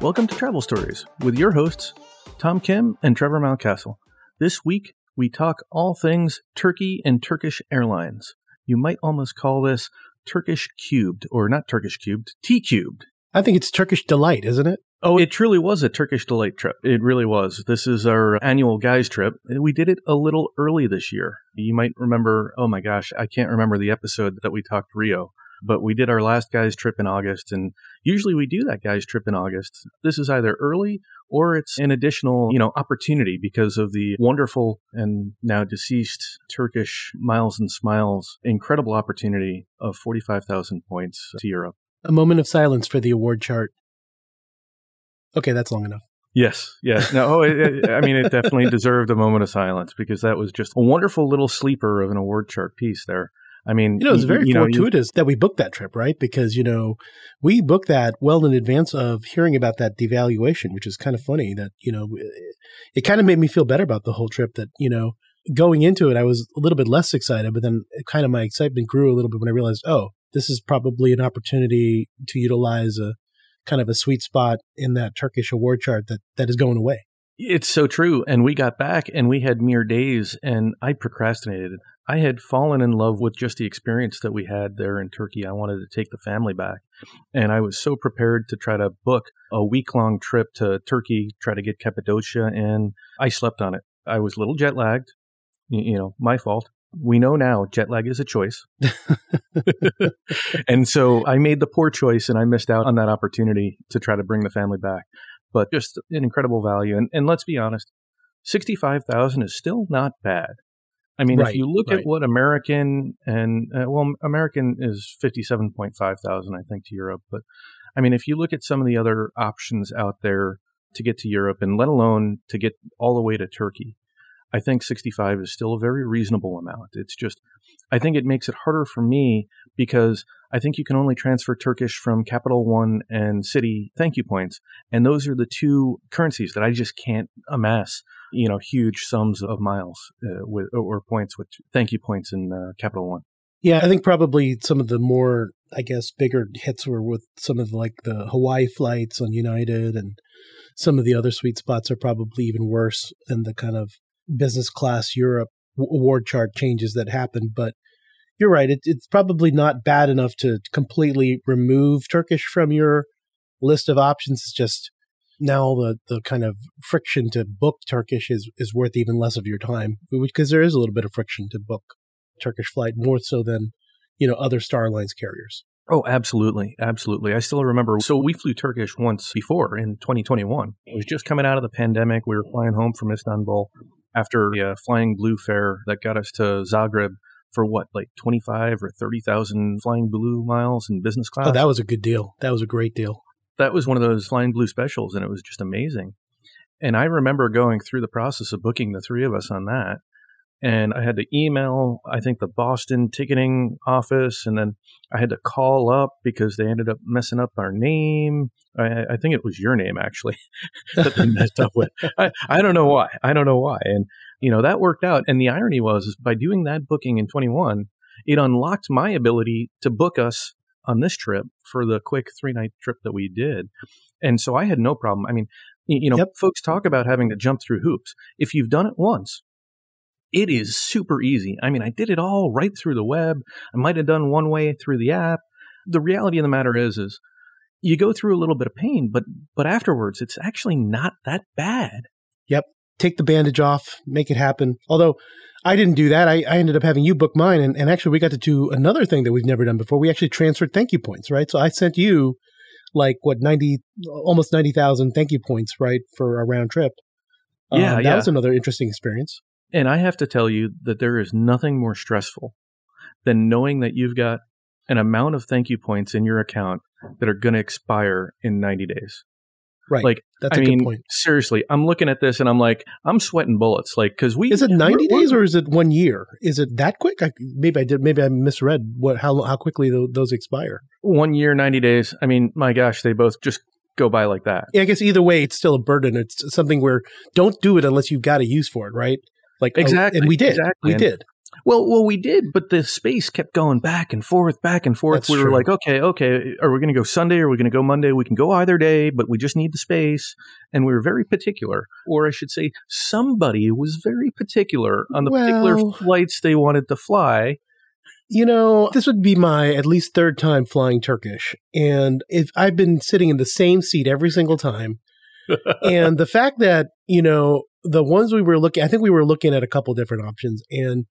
Welcome to Travel Stories with your hosts, Tom Kim and Trevor Mountcastle. This week, we talk all things Turkey and Turkish airlines. You might almost call this Turkish cubed, or not Turkish cubed, T cubed. I think it's Turkish delight, isn't it? Oh, it truly was a Turkish delight trip. It really was. This is our annual guys trip. We did it a little early this year. You might remember, oh my gosh, I can't remember the episode that we talked Rio but we did our last guys trip in August and usually we do that guys trip in August. This is either early or it's an additional, you know, opportunity because of the wonderful and now deceased Turkish Miles and Smiles incredible opportunity of 45,000 points to Europe. A moment of silence for the award chart. Okay, that's long enough. Yes, yes. No, oh, it, it, I mean, it definitely deserved a moment of silence because that was just a wonderful little sleeper of an award chart piece there. I mean, you know, it's very you, fortuitous know, that we booked that trip, right? Because, you know, we booked that well in advance of hearing about that devaluation, which is kind of funny that, you know, it, it kind of made me feel better about the whole trip that, you know, going into it, I was a little bit less excited, but then kind of my excitement grew a little bit when I realized, oh, this is probably an opportunity to utilize a kind of a sweet spot in that Turkish award chart that, that is going away. It's so true. And we got back and we had mere days and I procrastinated. I had fallen in love with just the experience that we had there in Turkey. I wanted to take the family back. And I was so prepared to try to book a week long trip to Turkey, try to get Cappadocia in. I slept on it. I was a little jet lagged, you know, my fault. We know now jet lag is a choice. and so I made the poor choice and I missed out on that opportunity to try to bring the family back. But just an incredible value. And, and let's be honest, 65,000 is still not bad. I mean, right, if you look right. at what American and uh, well, American is fifty-seven point five thousand, I think, to Europe. But I mean, if you look at some of the other options out there to get to Europe, and let alone to get all the way to Turkey, I think sixty-five is still a very reasonable amount. It's just, I think it makes it harder for me because I think you can only transfer Turkish from Capital One and Citi thank you points. And those are the two currencies that I just can't amass, you know, huge sums of miles uh, with, or points with thank you points in uh, Capital One. Yeah, I think probably some of the more, I guess, bigger hits were with some of like the Hawaii flights on United and some of the other sweet spots are probably even worse than the kind of business class Europe award chart changes that happened. But you're right. It, it's probably not bad enough to completely remove Turkish from your list of options. It's just now the, the kind of friction to book Turkish is, is worth even less of your time because there is a little bit of friction to book Turkish flight more so than, you know, other Star Alliance carriers. Oh, absolutely. Absolutely. I still remember. So we flew Turkish once before in 2021. It was just coming out of the pandemic. We were flying home from Istanbul after a flying blue fare that got us to Zagreb for what, like 25 or 30,000 flying blue miles in business class. Oh, that was a good deal. That was a great deal. That was one of those flying blue specials, and it was just amazing. And I remember going through the process of booking the three of us on that. And I had to email, I think, the Boston ticketing office, and then I had to call up because they ended up messing up our name. I, I think it was your name actually that they messed up with. I, I don't know why. I don't know why. And you know, that worked out. And the irony was by doing that booking in 21, it unlocked my ability to book us on this trip for the quick three night trip that we did. And so I had no problem. I mean, you know, yep. folks talk about having to jump through hoops. If you've done it once, it is super easy. I mean, I did it all right through the web. I might have done one way through the app. The reality of the matter is, is you go through a little bit of pain, but but afterwards, it's actually not that bad. Yep take the bandage off, make it happen. Although I didn't do that. I, I ended up having you book mine. And, and actually, we got to do another thing that we've never done before. We actually transferred thank you points, right? So I sent you like what, 90, almost 90,000 thank you points, right, for a round trip. Yeah. Um, that yeah. was another interesting experience. And I have to tell you that there is nothing more stressful than knowing that you've got an amount of thank you points in your account that are going to expire in 90 days. Right. Like, that's I a mean, good point. seriously, I'm looking at this and I'm like, I'm sweating bullets. Like, because we is it 90 days or is it one year? Is it that quick? I, maybe I did. Maybe I misread what how how quickly those expire. One year, 90 days. I mean, my gosh, they both just go by like that. Yeah, I guess either way, it's still a burden. It's something where don't do it unless you've got a use for it, right? Like oh, exactly, and we did, exactly. we did. Well, well, we did, but the space kept going back and forth, back and forth. That's we were true. like, okay, okay, are we going to go Sunday? Or are we going to go Monday? We can go either day, but we just need the space. And we were very particular, or I should say, somebody was very particular on the particular flights they wanted to fly. You know, this would be my at least third time flying Turkish, and if I've been sitting in the same seat every single time, and the fact that you know the ones we were looking, I think we were looking at a couple different options, and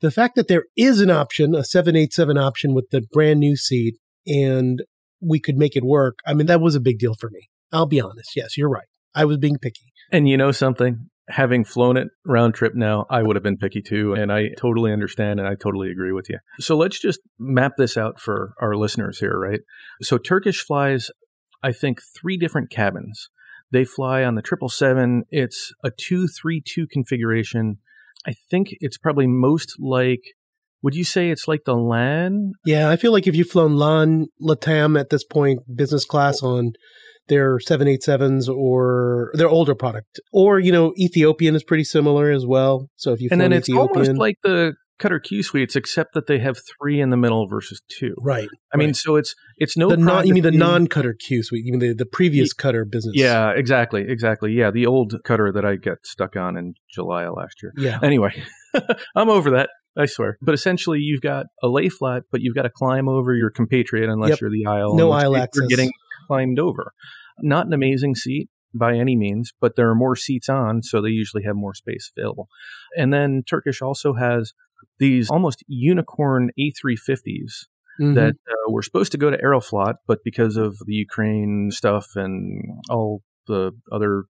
the fact that there is an option, a seven eight seven option with the brand new seat, and we could make it work. I mean, that was a big deal for me. I'll be honest. Yes, you're right. I was being picky. And you know something? Having flown it round trip now, I would have been picky too. And I totally understand and I totally agree with you. So let's just map this out for our listeners here, right? So Turkish flies, I think, three different cabins. They fly on the 777. It's a 232 configuration. I think it's probably most like, would you say it's like the LAN? Yeah, I feel like if you've flown LAN, LATAM at this point, business class on their 787s or their older product, or, you know, Ethiopian is pretty similar as well. So if you've And flown then it's Ethiopian. almost like the Qatar Q suites, except that they have three in the middle versus two. right. I mean, so it's it's no the non, you mean the non Qatar Q suite, you mean the, the previous Qatar business. Yeah, exactly, exactly. Yeah, the old Qatar that I got stuck on in July of last year. Yeah. Anyway, I'm over that. I swear. But essentially, you've got a lay flat, but you've got to climb over your compatriot unless Yep. you're the aisle. No aisle access. You're getting climbed over. Not an amazing seat by any means, but there are more seats on, so they usually have more space available. And then Turkish also has these almost unicorn A350s Mhm. that uh, were supposed to go to Aeroflot, but because of the Ukraine stuff and all the other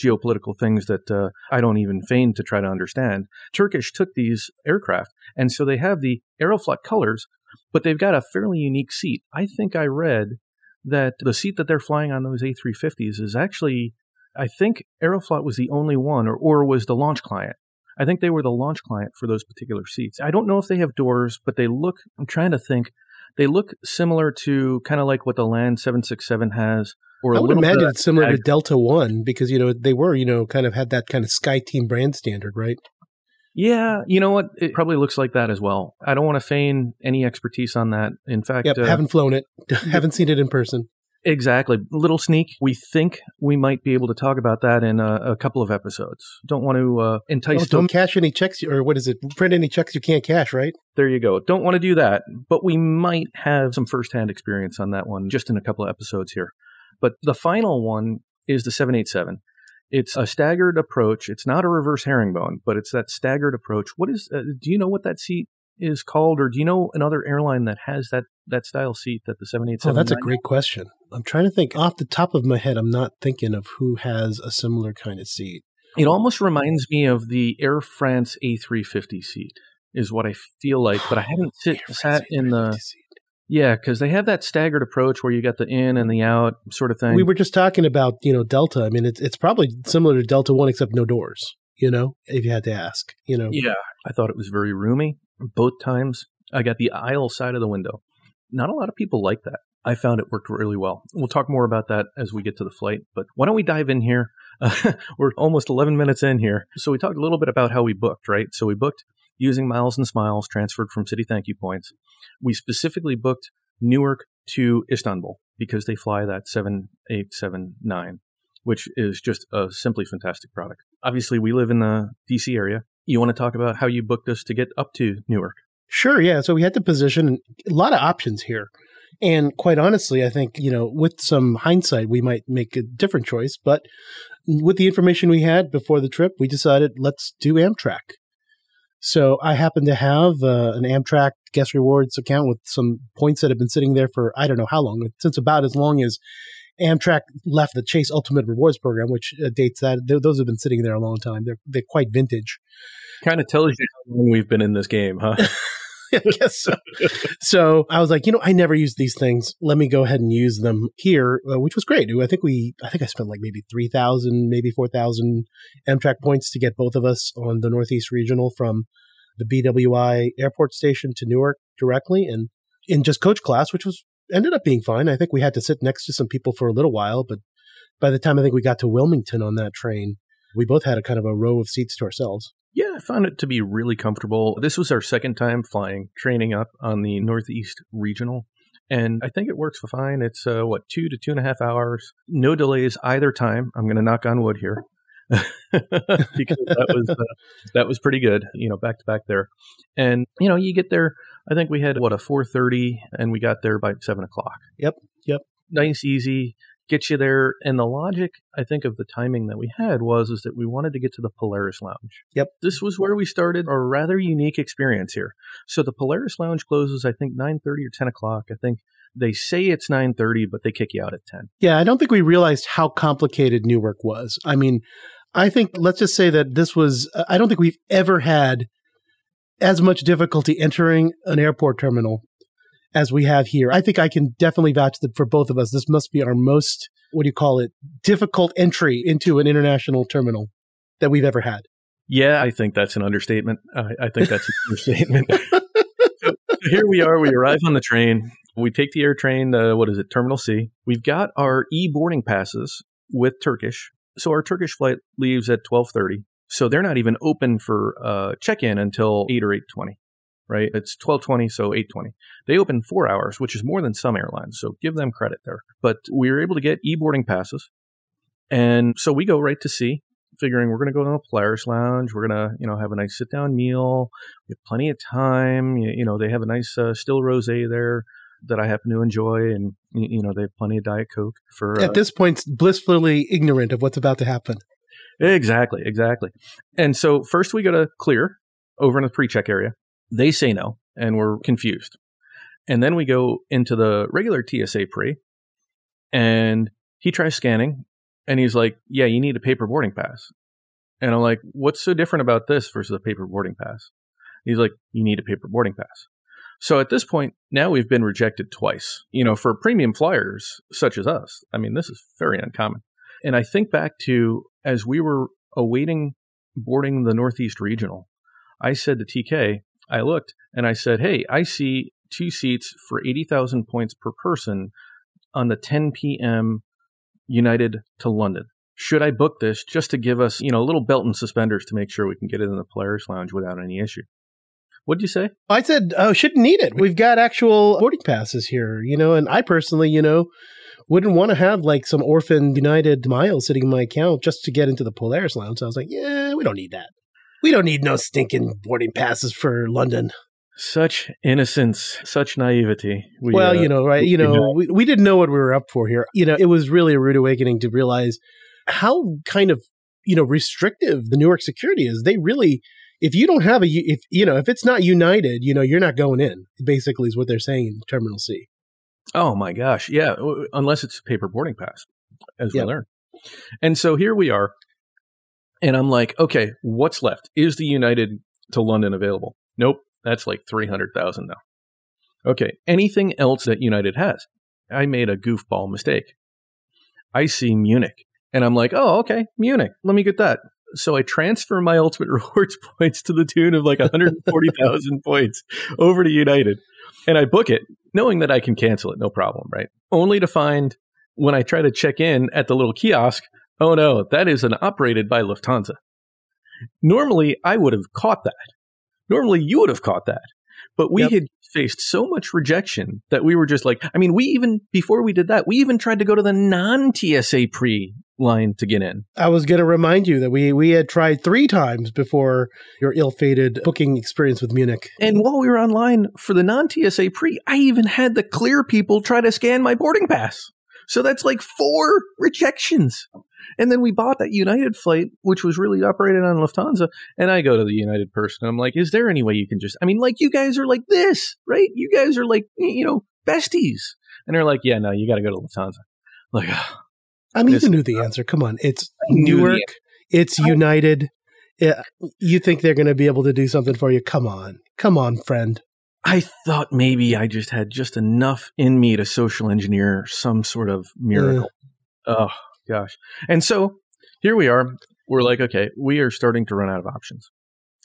geopolitical things that uh, I don't even feign to try to understand, Turkish took these aircraft, and so they have the Aeroflot colors, but they've got a fairly unique seat. I think I read that the seat that they're flying on those A350s is actually, I think Aeroflot was the only one, or, or was the launch client. I think they were the launch client for those particular seats. I don't know if they have doors, but they look, I'm trying to think, they look similar to kind of like what the LAN 767 has. Or I would imagine it's similar to Delta One because you know they were you know kind of had that kind of Sky Team brand standard, right? Yeah, you know what? It probably looks like that as well. I don't want to feign any expertise on that. In fact, Yep, uh, haven't flown it, haven't seen it in person. Exactly. Little sneak. We think we might be able to talk about that in a, a couple of episodes. Don't want to uh, Oh, entice. don't cash any checks, or what is it? Print any checks you can't cash, right? there you go. Don't want to do that, but we might have some firsthand experience on that one just in a couple of episodes here. But the final one is the 787. It's a staggered approach. It's not a reverse herringbone, but it's that staggered approach. What is? Uh, do you know what that seat is called, or do you know another airline that has that that style seat that the 787? Oh, that's a great question. I'm trying to think off the top of my head. I'm not thinking of who has a similar kind of seat. It almost reminds me of the Air France A350 seat, is what I feel like. But I haven't sit, sat in the seat. yeah, because they have that staggered approach where you got the in and the out sort of thing. We were just talking about you know Delta. I mean, it's it's probably similar to Delta One except no doors. You know, if you had to ask, you know, Yeah, I thought it was very roomy both times. I got the aisle side of the window. Not a lot of people like that. I found it worked really well. We'll talk more about that as we get to the flight, but why don't we dive in here? Uh, we're almost 11 minutes in here. So we talked a little bit about how we booked, right? So we booked using miles and smiles transferred from Citi thank you points. We specifically booked Newark to Istanbul because they fly that 787-9, which is just a simply fantastic product. Obviously, we live in the DC area. You want to talk about how you booked us to get up to Newark? Sure, yeah. So we had to position a lot of options here. And quite honestly, I think, you know, with some hindsight, we might make a different choice. But with the information we had before the trip, we decided let's do Amtrak. So I happen to have uh, an Amtrak guest rewards account with some points that have been sitting there for I don't know how long, since about as long as Amtrak left the Chase Ultimate Rewards program, which uh, dates that. Th- those have been sitting there a long time. They're, they're quite vintage. Kind of tells you how long we've been in this game, huh? I guess so. so I was like, you know, I never use these things. Let me go ahead and use them here, uh, which was great. I think we, I think I spent like maybe three thousand, maybe four thousand Amtrak points to get both of us on the Northeast Regional from the BWI airport station to Newark directly, and in just coach class, which was ended up being fine. I think we had to sit next to some people for a little while, but by the time I think we got to Wilmington on that train, we both had a kind of a row of seats to ourselves. Yeah, I found it to be really comfortable. This was our second time flying, training up on the Northeast Regional. And I think it works fine. It's uh, what two to two and a half hours, no delays either time. I'm going to knock on wood here because that was uh, that was pretty good. You know, back to back there, and you know, you get there. I think we had what a 4:30, and we got there by seven o'clock. Yep, yep. Nice, easy get you there. And the logic, I think, of the timing that we had was is that we wanted to get to the Polaris Lounge. Yep. This was where we started a rather unique experience here. So the Polaris Lounge closes, I think, nine thirty or ten o'clock. I think they say it's nine thirty, but they kick you out at ten. Yeah, I don't think we realized how complicated Newark was. I mean, I think let's just say that this was. I don't think we've ever had as much difficulty entering an airport terminal as we have here. I think I can definitely vouch that for both of us, this must be our most, what do you call it, difficult entry into an international terminal that we've ever had. Yeah, I think that's an understatement. I, I think that's an understatement. so here we are. We arrive on the train. We take the air train. Uh, what is it? Terminal C. We've got our e boarding passes with Turkish. So our Turkish flight leaves at twelve thirty. So they're not even open for uh, check in until eight or eight twenty right? It's 1220, so 820. They open four hours, which is more than some airlines. So give them credit there. But we were able to get e-boarding passes. And so we go right to C, figuring we're going to go to the Polaris Lounge. We're going to, you know, have a nice sit down meal. We have plenty of time. You, you know, they have a nice uh, still rosé there that I happen to enjoy, and you know they have plenty of Diet Coke for. Uh, At this point, blissfully ignorant of what's about to happen. Exactly, exactly. And so first we go to clear over in the pre-check area, they say no, and we're confused. And then we go into the regular TSA pre, and he tries scanning, and he's like, Yeah, you need a paper boarding pass. And I'm like, What's so different about this versus a paper boarding pass? He's like, You need a paper boarding pass. So at this point, now we've been rejected twice. You know, for premium flyers such as us, I mean, this is very uncommon. And I think back to as we were awaiting boarding the Northeast Regional, I said to TK, I looked and I said, Hey, I see two seats for 80,000 points per person on the 10 p.m. United to London. Should I book this just to give us, you know, a little belt and suspenders to make sure we can get it in the Polaris Lounge without any issue? What'd you say? I said, oh, shouldn't need it. We've got actual boarding passes here, you know, and I personally, you know, wouldn't want to have like some orphan United miles sitting in my account just to get into the Polaris Lounge. So I was like, yeah, we don't need that. We don't need no stinking boarding passes for London. Such innocence, such naivety. We, well, uh, you know, right? You know, we, we didn't know what we were up for here. You know, it was really a rude awakening to realize how kind of, you know, restrictive the Newark security is. They really, if you don't have a, if, you know, if it's not united, you know, you're not going in, basically, is what they're saying in Terminal C. Oh my gosh. Yeah. Unless it's a paper boarding pass, as we learned. And so here we are and I'm like, okay, what's left? Is the United to London available? Nope, that's like 300,000 now. Okay, anything else that United has? I made a goofball mistake. I see Munich and I'm like, oh, okay, Munich, let me get that. So I transfer my ultimate rewards points to the tune of like 140,000 points over to United and I book it knowing that I can cancel it, no problem, right? Only to find when I try to check in at the little kiosk, Oh no, that is an operated by Lufthansa. Normally, I would have caught that. Normally, you would have caught that. But we yep. had faced so much rejection that we were just like, I mean, we even, before we did that, we even tried to go to the non TSA pre line to get in. I was going to remind you that we, we had tried three times before your ill fated booking experience with Munich. And while we were online for the non TSA pre, I even had the clear people try to scan my boarding pass. So that's like four rejections. And then we bought that United flight, which was really operated on Lufthansa. And I go to the United person. I'm like, is there any way you can just, I mean, like you guys are like this, right? You guys are like, you know, besties. And they're like, yeah, no, you got to go to Lufthansa. Like, oh, I mean, you knew the answer. Come on. It's Newark. It's United. Yeah, you think they're going to be able to do something for you? Come on. Come on, friend. I thought maybe I just had just enough in me to social engineer some sort of miracle. Oh, gosh. And so here we are. We're like, okay, we are starting to run out of options.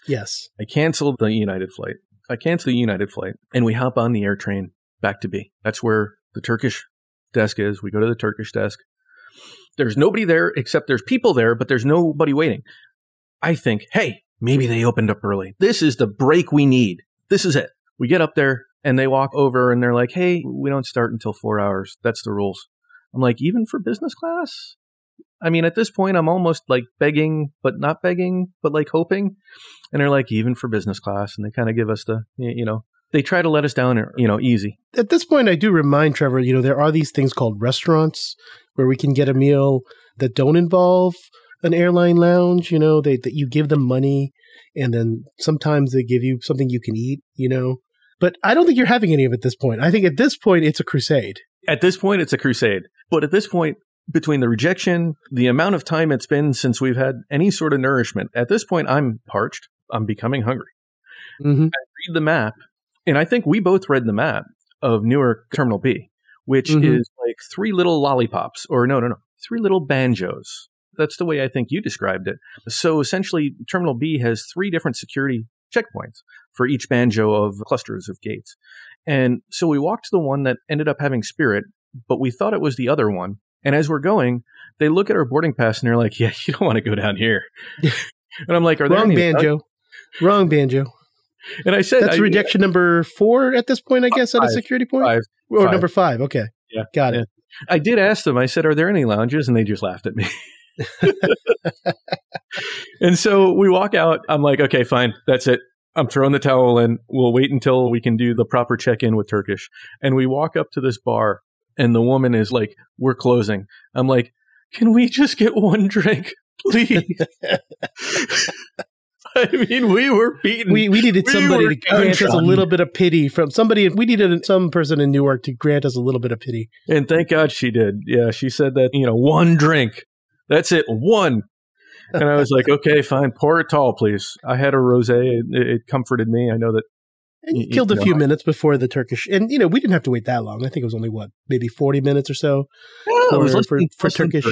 Yes. I canceled the United flight. I canceled the United flight and we hop on the air train back to B. That's where the Turkish desk is. We go to the Turkish desk. There's nobody there except there's people there, but there's nobody waiting. I think, hey, maybe they opened up early. This is the break we need. This is it. We get up there and they walk over and they're like, hey, we don't start until four hours. That's the rules. I'm like, even for business class? I mean, at this point, I'm almost like begging, but not begging, but like hoping. And they're like, even for business class. And they kind of give us the, you know, they try to let us down, uh, you know, easy. At this point, I do remind Trevor, you know, there are these things called restaurants where we can get a meal that don't involve an airline lounge, you know, they, that you give them money and then sometimes they give you something you can eat, you know. But I don't think you're having any of it at this point. I think at this point, it's a crusade. At this point, it's a crusade. But at this point, between the rejection, the amount of time it's been since we've had any sort of nourishment, at this point, I'm parched. I'm becoming hungry. Mm-hmm. I read the map, and I think we both read the map of Newark Terminal B, which mm-hmm. is like three little lollipops, or no, no, no, three little banjos. That's the way I think you described it. So essentially, Terminal B has three different security checkpoints for each banjo of clusters of gates. And so we walked to the one that ended up having Spirit, but we thought it was the other one. And as we're going, they look at our boarding pass and they're like, "Yeah, you don't want to go down here." and I'm like, "Are there wrong banjo? Wrong banjo." And I said, "That's I, rejection uh, number four at this point, I guess, five, at a security point." Five, or five. number five. Okay, yeah, got yeah. it. I did ask them. I said, "Are there any lounges?" And they just laughed at me. and so we walk out. I'm like, "Okay, fine, that's it. I'm throwing the towel in. We'll wait until we can do the proper check in with Turkish." And we walk up to this bar, and the woman is like, "We're closing." I'm like, "Can we just get one drink, please?" I mean, we were beaten. We we needed somebody we to grant us a little bit of pity from somebody. We needed some person in Newark to grant us a little bit of pity. And thank God she did. Yeah, she said that you know one drink, that's it, one. And I was like, okay, fine, pour it tall, please. I had a rosé. It, it comforted me. I know that and you killed a few minutes before the Turkish, and you know we didn't have to wait that long. I think it was only what, maybe forty minutes or so. For, it was less for, for Turkish.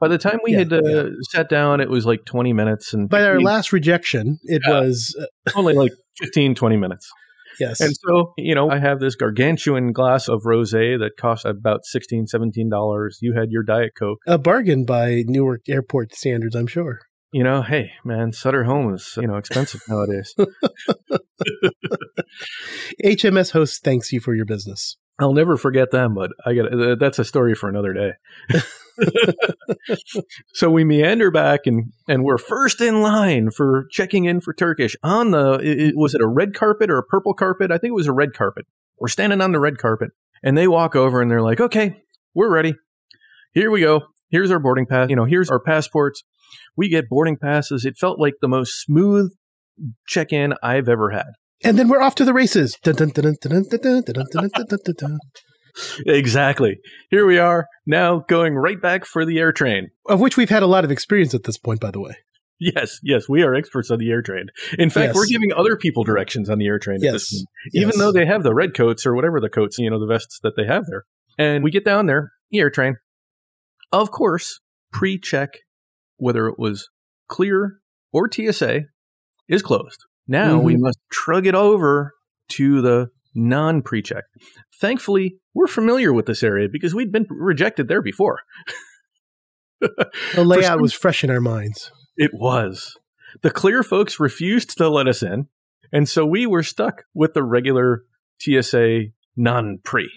By the time we yeah, had uh, yeah. sat down, it was like twenty minutes, and by our last rejection, it yeah, was uh, only like 15, 20 minutes. Yes. And so, you know, I have this gargantuan glass of rosé that cost about $16, $17. You had your Diet Coke. A bargain by Newark airport standards, I'm sure you know, hey man, Sutter home is you know expensive nowadays. HMS host thanks you for your business. I'll never forget them, but I got uh, that's a story for another day. so we meander back and and we're first in line for checking in for Turkish on the it, was it a red carpet or a purple carpet? I think it was a red carpet. We're standing on the red carpet and they walk over and they're like, "Okay, we're ready. Here we go. Here's our boarding pass. You know, here's our passports we get boarding passes. It felt like the most smooth check in I've ever had. And then we're off to the races. exactly. Here we are now going right back for the air train. Of which we've had a lot of experience at this point, by the way. Yes, yes, we are experts on the air train. In fact, yes. we're giving other people directions on the air train yes. even though they have the red coats or whatever the coats, you know, the vests that they have there. And we get down there, the air train. Of course, pre check whether it was clear or TSA, is closed. Now mm-hmm. we must trug it over to the non pre check. Thankfully, we're familiar with this area because we'd been rejected there before. the layout some, was fresh in our minds. It was. The clear folks refused to let us in, and so we were stuck with the regular TSA non pre.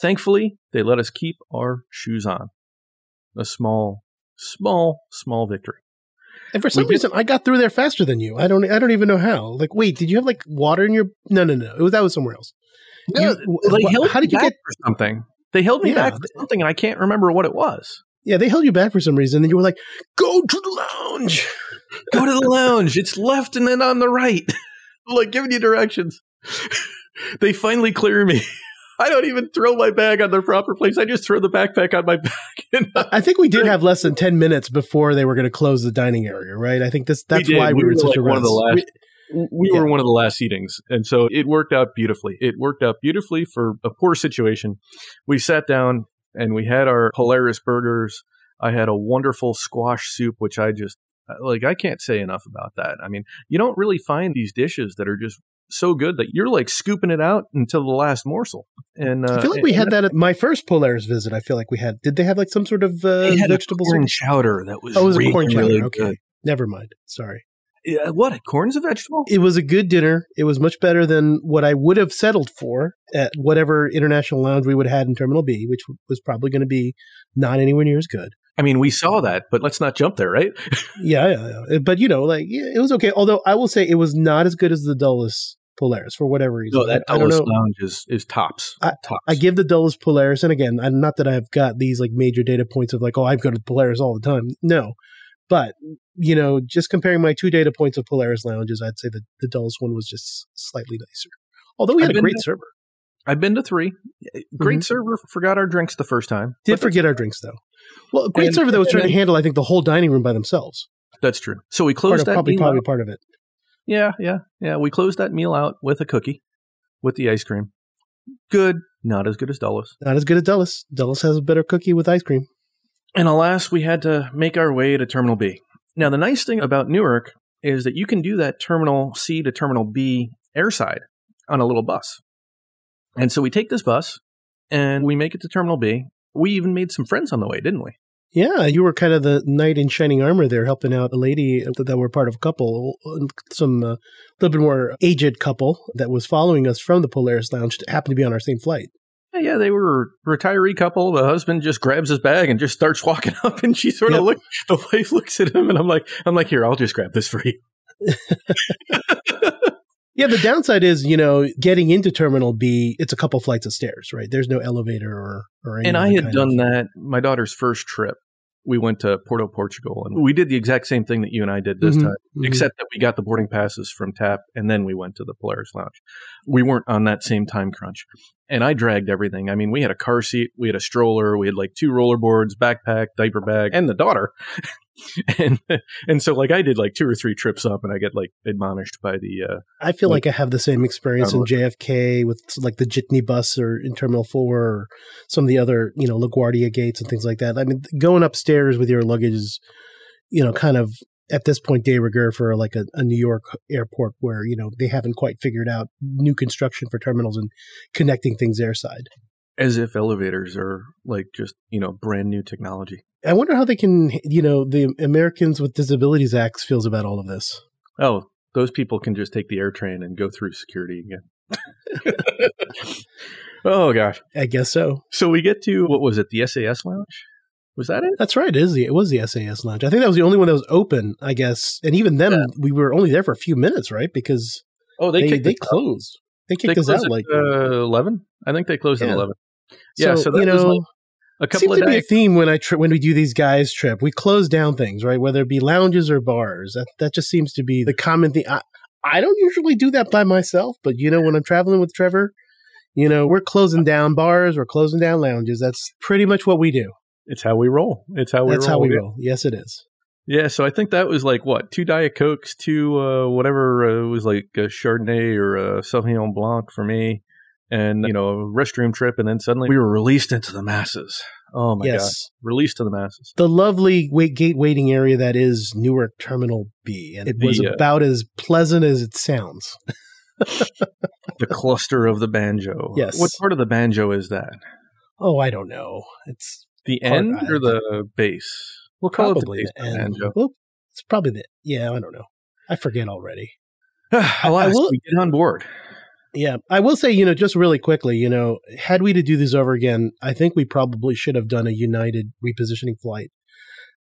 Thankfully, they let us keep our shoes on. A small small, small victory. And for some we reason, did. I got through there faster than you. I don't. I don't even know how. Like, wait, did you have like water in your? No, no, no. It was that was somewhere else. No, you, they held how did you get for something? They held me yeah. back for something, and I can't remember what it was. Yeah, they held you back for some reason. And you were like, "Go to the lounge. Go to the lounge. It's left and then on the right." like giving you directions. they finally clear me. I don't even throw my bag on the proper place. I just throw the backpack on my back. I think we did have less than ten minutes before they were going to close the dining area, right? I think this that's we why we, we were, in such like a rush. We, we yeah. were one of the last seatings, and so it worked out beautifully. It worked out beautifully for a poor situation. We sat down and we had our hilarious burgers. I had a wonderful squash soup, which I just like. I can't say enough about that. I mean, you don't really find these dishes that are just so good that you're like scooping it out until the last morsel. And uh, I feel like we had that at my first Polaris visit. I feel like we had. Did they have like some sort of uh, vegetable corn chowder that was oh, it was really, a corn chowder. really okay, good. never mind. Sorry. Yeah, what? Corn's a vegetable? It was a good dinner. It was much better than what I would have settled for at whatever international lounge we would have had in Terminal B, which was probably going to be not anywhere near as good. I mean, we saw that, but let's not jump there, right? Yeah, yeah, yeah. but you know, like yeah, it was okay. Although I will say it was not as good as the Dulles Polaris for whatever reason. No, that Dulles. Lounge is, is tops. tops. I give the Dulles Polaris, and again, I'm not that I've got these like major data points of like, oh, I've got to Polaris all the time. No, but you know, just comparing my two data points of Polaris lounges, I'd say that the Dulles one was just slightly nicer. Although we I've had a great to- server. I've been to three. Great Mhm. server. Forgot our drinks the first time. Did forget our drinks though. Well, a great And- server that was trying to handle, I think, the whole dining room by themselves. That's true. So we Part closed of, that probably meal probably out. part of it. Yeah, yeah, yeah. We closed that meal out with a cookie, with the ice cream. Good, not as good as Dulles. Not as good as Dulles. Dulles has a better cookie with ice cream. And alas, we had to make our way to Terminal B. Now, the nice thing about Newark is that you can do that Terminal C to Terminal B airside on a little bus. And so we take this bus and we make it to Terminal B. We even made some friends on the way, didn't we? Yeah, you were kind of the knight in shining armor there, helping out a lady that, were part of a couple, some uh, little bit more aged couple that was following us from the Polaris Lounge. happened to be on our same flight. Yeah, they were a retiree couple. The husband just grabs his bag and just starts walking up, and she sort of Yep. look. The wife looks at him, and I'm like, I'm like, here, I'll just grab this for you. Yeah, the downside is, you know, getting into Terminal B, it's a couple flights of stairs, right? There's no elevator or or and I had done of- that my daughter's first trip. We went to Porto, Portugal, and we did the exact same thing that you and I did this Mhm, time, mhm. except that we got the boarding passes from TAP, and then we went to the Polaris Lounge. We weren't on that same time crunch, and I dragged everything. I mean, we had a car seat, we had a stroller, we had like two roller boards, backpack, diaper bag, and the daughter. and and so like I did like two or three trips up, and I get like admonished by the uh, I feel like- like I have the same experience in JFK with like the Jitney bus or in Terminal 4 or some of the other, you know, LaGuardia gates and things like that. I mean, going upstairs with your luggage is, you know, kind of at this point de rigueur for like a, a New York airport where, you know, they haven't quite figured out new construction for terminals and connecting things airside. as if elevators are like just you know brand new technology. I wonder how they can, you know, the Americans with Disabilities Acts feels about all of this. Oh, those people can just take the air train and go through security again. oh gosh. I guess so. So we get to what was it? The SAS lounge? Was that it? That's right. It is the it was the SAS lounge. I think that was the only one that was open. I guess, and even then, Yeah. we were only there for a few minutes, right? Because Oh, they they they, out. closed. They They kicked us closed out at, like uh, eleven. I think they closed at eleven. Yeah, so, that you know, like a couple seems of to be a theme when I tri- when we do these guys trip. We close down things, right? Whether it be lounges or bars. That that just seems to be the common thing. I, I don't usually do that by myself, but you know, when I'm traveling with Trevor, you know, we're closing down bars, we're closing down lounges. That's pretty much what we do. It's how we roll. It's how we That's roll. how we roll. Yes, it is. Yeah, so I think that was like what two Diet Cokes, two uh, whatever uh, it was like a Chardonnay or a Sauvignon Blanc for me, and you know a restroom trip, and then suddenly we were released into the masses. Oh my god, yes. released to the masses. the lovely wait gate waiting area that is Newark Terminal B, and it The, was uh, about as pleasant as it sounds. The cluster of the banjo. Yes. What part of the banjo is that? Oh, I don't know. It's The end or the base? We'll call probably it the the base end. banjo. Well, it's probably the yeah. I don't know. I forget already. Alas, will- we get on board. Yeah, I will say, you know, just really quickly, you know, had we to do this over again, I think we probably should have done a United repositioning flight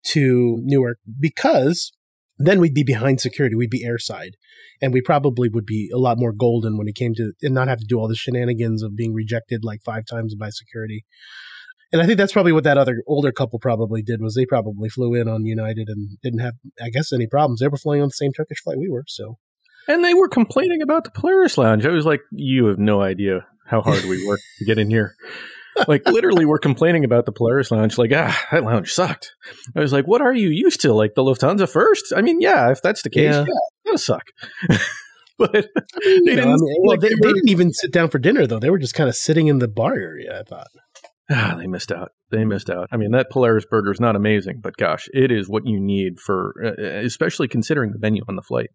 to Newark because then we'd be behind security. We'd be airside, and we probably would be a lot more golden when it came to and not have to do all the shenanigans of being rejected like five times by security. And I think that's probably what that other older couple probably did was they probably flew in on United and didn't have, I guess, any problems. They were flying on the same Turkish flight we were, so And they were complaining about the Polaris Lounge. I was like, you have no idea how hard we worked to get in here. Like literally, we're complaining about the Polaris Lounge. Like, ah, that lounge sucked. I was like, what are you used to? Like the Lufthansa first? I mean, yeah, if that's the case, Yeah. yeah, it'll suck. but they You know, I didn't. mean, well, like they, they they were- didn't even sit down for dinner though. They were just kind of sitting in the bar area. I thought. Ah, they missed out. They missed out. I mean, that Polaris burger is not amazing, but gosh, it is what you need for, uh, especially considering the menu on the flight.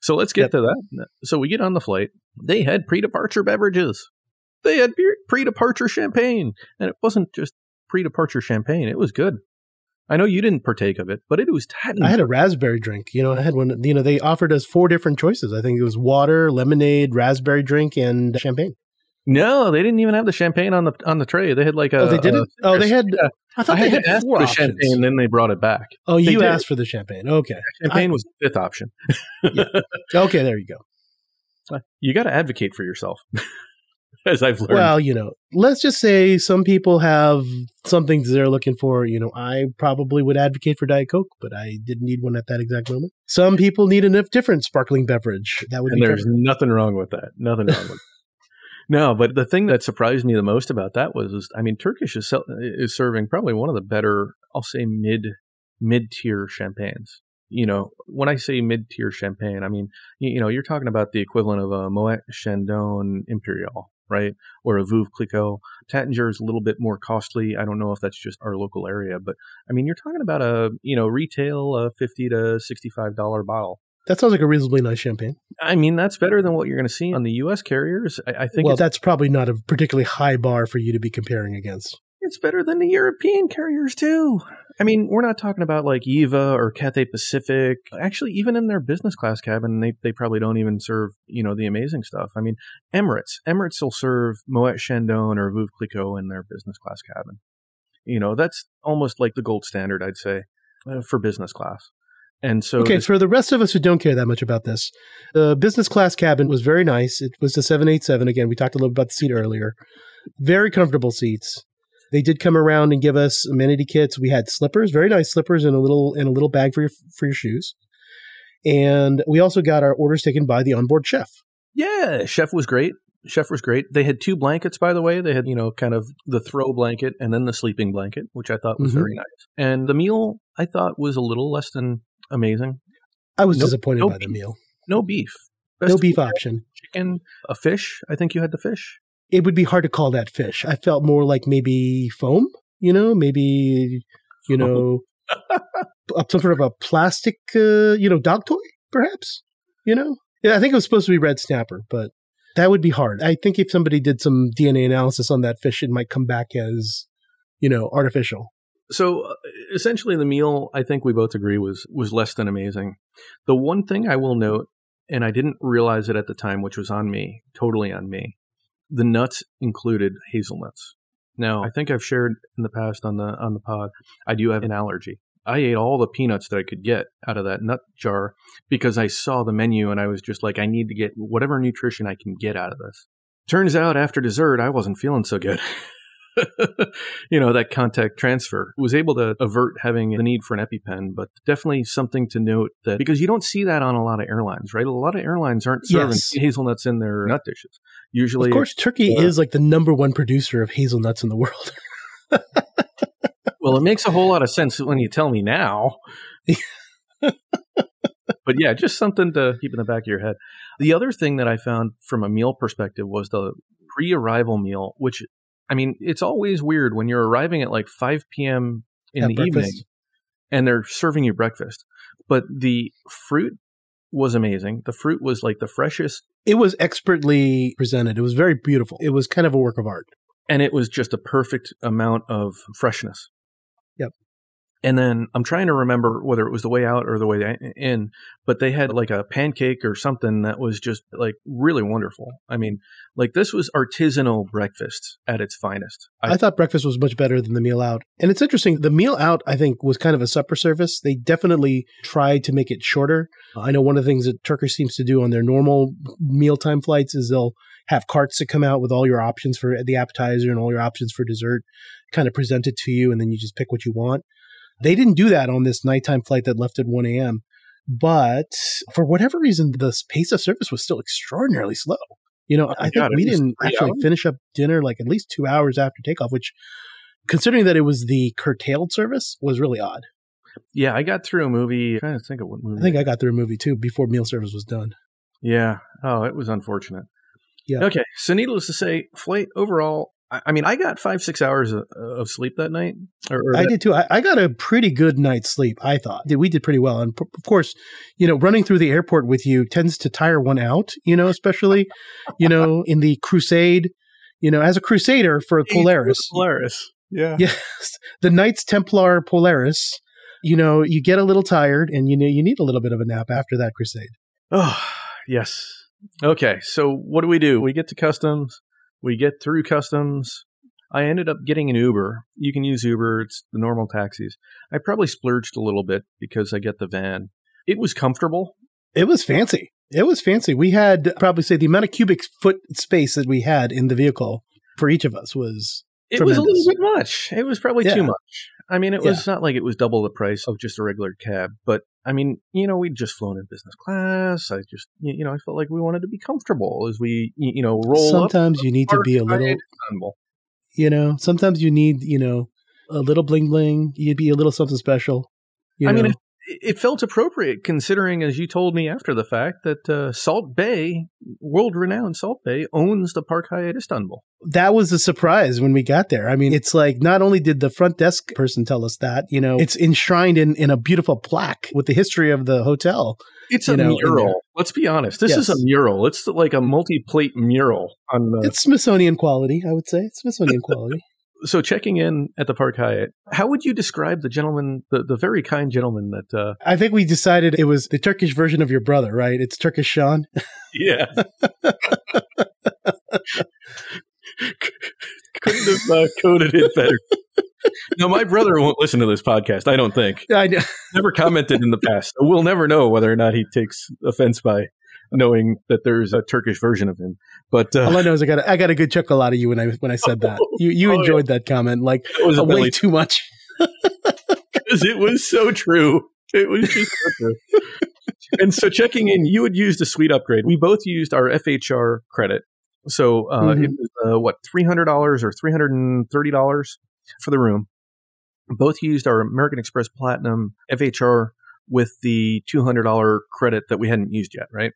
So let's get Yep. to that. So we get on the flight. They had pre-departure beverages. They had pre-departure champagne, and it wasn't just pre-departure champagne. It was good. I know you didn't partake of it, but it was Taittinger. I had a raspberry drink. You know, I had one. You know, they offered us four different choices. I think it was water, lemonade, raspberry drink, and champagne. No, they didn't even have the champagne on the on the tray. They had like a. oh, they didn't. a- oh, they had. Yeah. I thought I they had had four for the options. champagne, then they brought it back. Oh, They you did. asked for the champagne. Okay. Champagne I- was the fifth option. Okay, there you go. Uh, you got to advocate for yourself, as I've learned. Well, you know, let's just say some people have something they're looking for. You know, I probably would advocate for Diet Coke, but I didn't need one at that exact moment. Some people need a different sparkling beverage. That would and be there's nothing wrong with that. Nothing wrong with. No, but the thing that surprised me the most about that was, is, I mean, Turkish is is serving probably one of the better, I'll say mid mid tier champagnes. You know, when I say mid tier champagne, I mean, you, you know, you're talking about the equivalent of a Moet Chandon Imperial, right, or a Veuve Clicquot. Taittinger is a little bit more costly. I don't know if that's just our local area, but I mean, you're talking about a you know retail uh, fifty to sixty five dollar bottle. That sounds like a reasonably nice champagne. I mean, that's better than what you're going to see on the U.S. carriers. I, I think well, that's probably not a particularly high bar for you to be comparing against. it's better than the European carriers too. I mean, we're not talking about like Eva or Cathay Pacific. Actually, even in their business class cabin, they, they probably don't even serve you know the amazing stuff. I mean, Emirates, Emirates will serve Moet Chandon or Veuve Clicquot in their business class cabin. You know, that's almost like the gold standard, I'd say, uh, for business class. And so, okay, for the rest of us who don't care that much about this, the business class cabin was very nice. It was a 787. Again, we talked a little about the seat earlier. Very comfortable seats. They did come around and give us amenity kits. We had slippers, very nice slippers, and a little and a little bag for your for your shoes. And we also got our orders taken by the onboard chef. Yeah, chef was great. Chef was great. They had two blankets, by the way. They had, you know, kind of the throw blanket and then the sleeping blanket, which I thought was Mhm. very nice. And the meal I thought was a little less than amazing. I was Nope, disappointed nope. by the meal. No beef. No Best beef option. chicken, a fish. I think you had the fish. It would be hard to call that fish. I felt more like maybe foam, you know, maybe, you know, some sort of a plastic, uh, you know, dog toy, perhaps, you know? Yeah, I think it was supposed to be red snapper, but that would be hard. I think if somebody did some DNA analysis on that fish, it might come back as, you know, artificial. So uh, essentially, the meal I think we both agree was was less than amazing. The one thing I will note, and I didn't realize it at the time, which was on me, totally on me, the nuts included hazelnuts. Now I think I've shared in the past on the on the pod, I do have an allergy. I ate all the peanuts that I could get out of that nut jar because I saw the menu and I was just like, I need to get whatever nutrition I can get out of this. Turns out after dessert, I wasn't feeling so good. you know, that contact transfer was able to avert having the need for an EpiPen, but definitely something to note that because you don't see that on a lot of airlines, right? A lot of airlines aren't serving Yes. hazelnuts in their nut dishes. Usually, Of course, Turkey uh, is like the number one producer of hazelnuts in the world. well, it makes a whole lot of sense when you tell me now. but yeah, just something to keep in the back of your head. The other thing that I found from a meal perspective was the pre arrival meal, which, I mean, it's always weird when you're arriving at like 5 p.m. in Have the breakfast. evening and they're serving you breakfast. But the fruit was amazing. The fruit was like the freshest It was expertly presented. It was very beautiful. It was kind of a work of art. and it was just a perfect amount of freshness. And then I'm trying to remember whether it was the way out or the way in, but they had like a pancake or something that was just like really wonderful. I mean, like this was artisanal breakfast at its finest. I, thought breakfast was much better than the meal out. And it's interesting. The meal out, I think, was kind of a supper service. They definitely tried to make it shorter. I know one of the things that Turkish seems to do on their normal mealtime flights is they'll have carts that come out with all your options for the appetizer and all your options for dessert, kind of present it to you, and then you just pick what you want. They didn't do that on this nighttime flight that left at 1 a.m. But for whatever reason, the pace of service was still extraordinarily slow. You know, oh I think God, we didn't actually hours? finish up dinner like at least two hours after takeoff, which, considering that it was the curtailed service, was really odd. yeah, I got through a movie. I'm trying to think of what movie. I think I got through a movie too before meal service was done. Yeah. Oh, it was unfortunate. Yeah. Okay. So, needless to say, flight overall I, mean, I got five six hours of, of sleep that night. Or, or I that- did too. I, I got a pretty good night's sleep. I thought we did pretty well, and p- of course, you know, running through the airport with you tends to tire one out. You know, especially, you know, in the Crusade. You know, as a Crusader for Polaris, Polaris. Yeah. yes, the Knights Templar Polaris. You know, you get a little tired, and you know you need a little bit of a nap after that Crusade. Oh, yes. Okay, so what do we do? We get to customs. We get through customs. I ended up getting an Uber. You can use Uber, it's the normal taxis. I probably splurged a little bit because I get the van. It was comfortable. It was fancy. It was fancy. We had probably say the amount of cubic foot space that we had in the vehicle for each of us was It was a little bit much. It was probably Yeah. too much. I mean, it was not like it was double the price of just a regular cab, but I mean, you know, we'd just flown in business class. I just, you know, I felt like we wanted to be comfortable as we, you know, roll up. sometimes you need to be a little Istanbul. you know sometimes you need you know a little bling bling you'd be a little something special you I mean, know? it, it felt appropriate considering, as you told me after the fact, that uh, Salt Bae, world renowned Salt Bae, owns the Park Hyatt Istanbul. that was a surprise when we got there i mean it's like not only did the front desk person tell us that you know it's enshrined in in a beautiful plaque with the history of the hotel It's a know, mural. Let's be honest. This is a mural. It's like a multi plate mural on the. it's smithsonian quality i would say it's smithsonian quality so checking in at the Park Hyatt, how would you describe the gentleman, the, the very kind gentleman that? Uh, i think we decided it was the turkish version of your brother right it's turkish sean yeah. Couldn't have uh, coded it better. No, my brother won't listen to this podcast. I don't think. I know. Never commented in the past. We'll never know whether or not he takes offense by knowing that there's a Turkish version of him. But uh, all i know is i got a, i got a good chuckle out of you when i when i said that you you Oh, yeah. enjoyed that comment like it was a way belly too much because it was so true. It was just so true. and so checking in, you had used a suite upgrade. We both used our FHR credit. So uh, Mhm. it was uh, what three hundred dollars or three hundred and thirty dollars for the room. Both used our American Express Platinum FHR with the two hundred dollar credit that we hadn't used yet, right?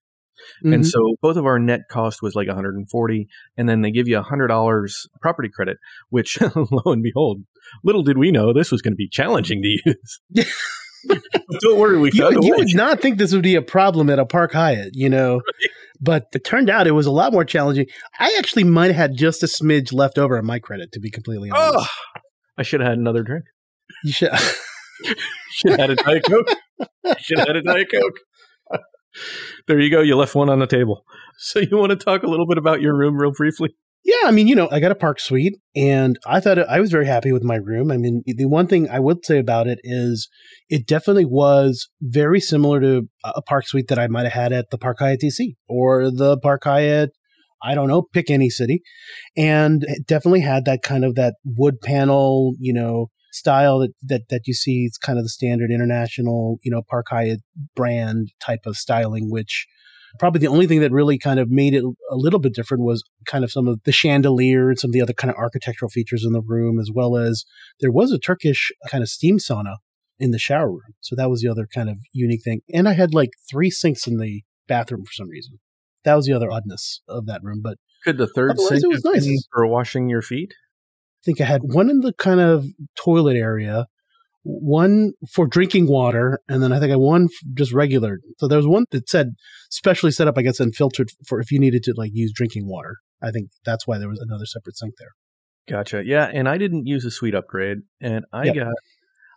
And Mhm. so both of our net cost was like 140, and then they give you hundred dollars property credit, which lo and behold, little did we know this was going to be challenging to use. Don't worry, we you, found a you would not think this would be a problem at a Park Hyatt, you know. But it turned out it was a lot more challenging. I actually might have had just a smidge left over on my credit, to be completely honest. Oh, I should have had another drink. You should, Should have had a Diet Coke. Should have had a Diet Coke. There you go. You left one on the table. So you want to talk a little bit about your room real briefly? yeah, I mean, you know, I got a park suite, and I thought it, I was very happy with my room. I mean, the one thing I would say about it is it definitely was very similar to a park suite that I might have had at the Park Hyatt DC or the Park Hyatt. I don't know, pick any city, and it definitely had that kind of that wood panel, you know, style that that that you see. It's kind of the standard international, you know, Park Hyatt brand type of styling, which probably the only thing that really kind of made it a little bit different was kind of some of the chandelier and some of the other kind of architectural features in the room, as well as there was a Turkish kind of steam sauna in the shower room. So that was the other kind of unique thing. And I had like three sinks in the bathroom for some reason. That was the other oddness of that room. But Could the third sink was nice. for washing your feet? I think I had one in the kind of toilet area, one for drinking water, and then I think I had one just regular. So there was one that said specially set up, I guess, and filtered for if you needed to like use drinking water. I think that's why there was another separate sink there. Gotcha. Yeah, and I didn't use a suite upgrade, and I Yep. got.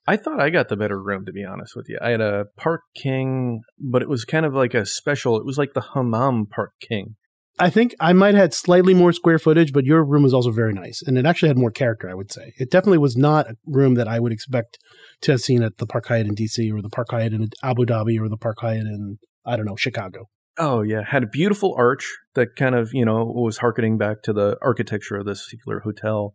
I thought I got the better room, to be honest with you. I had a Park King, but it was kind of like a special. It was like the Hammam Park King. I think I might have had slightly more square footage, but your room was also very nice. And it actually had more character, I would say. It definitely was not a room that I would expect to have seen at the Park Hyatt in DC or the Park Hyatt in Abu Dhabi or the Park Hyatt in, I don't know, Chicago. Oh yeah, had a beautiful arch that kind of you know was harkening back to the architecture of this particular hotel.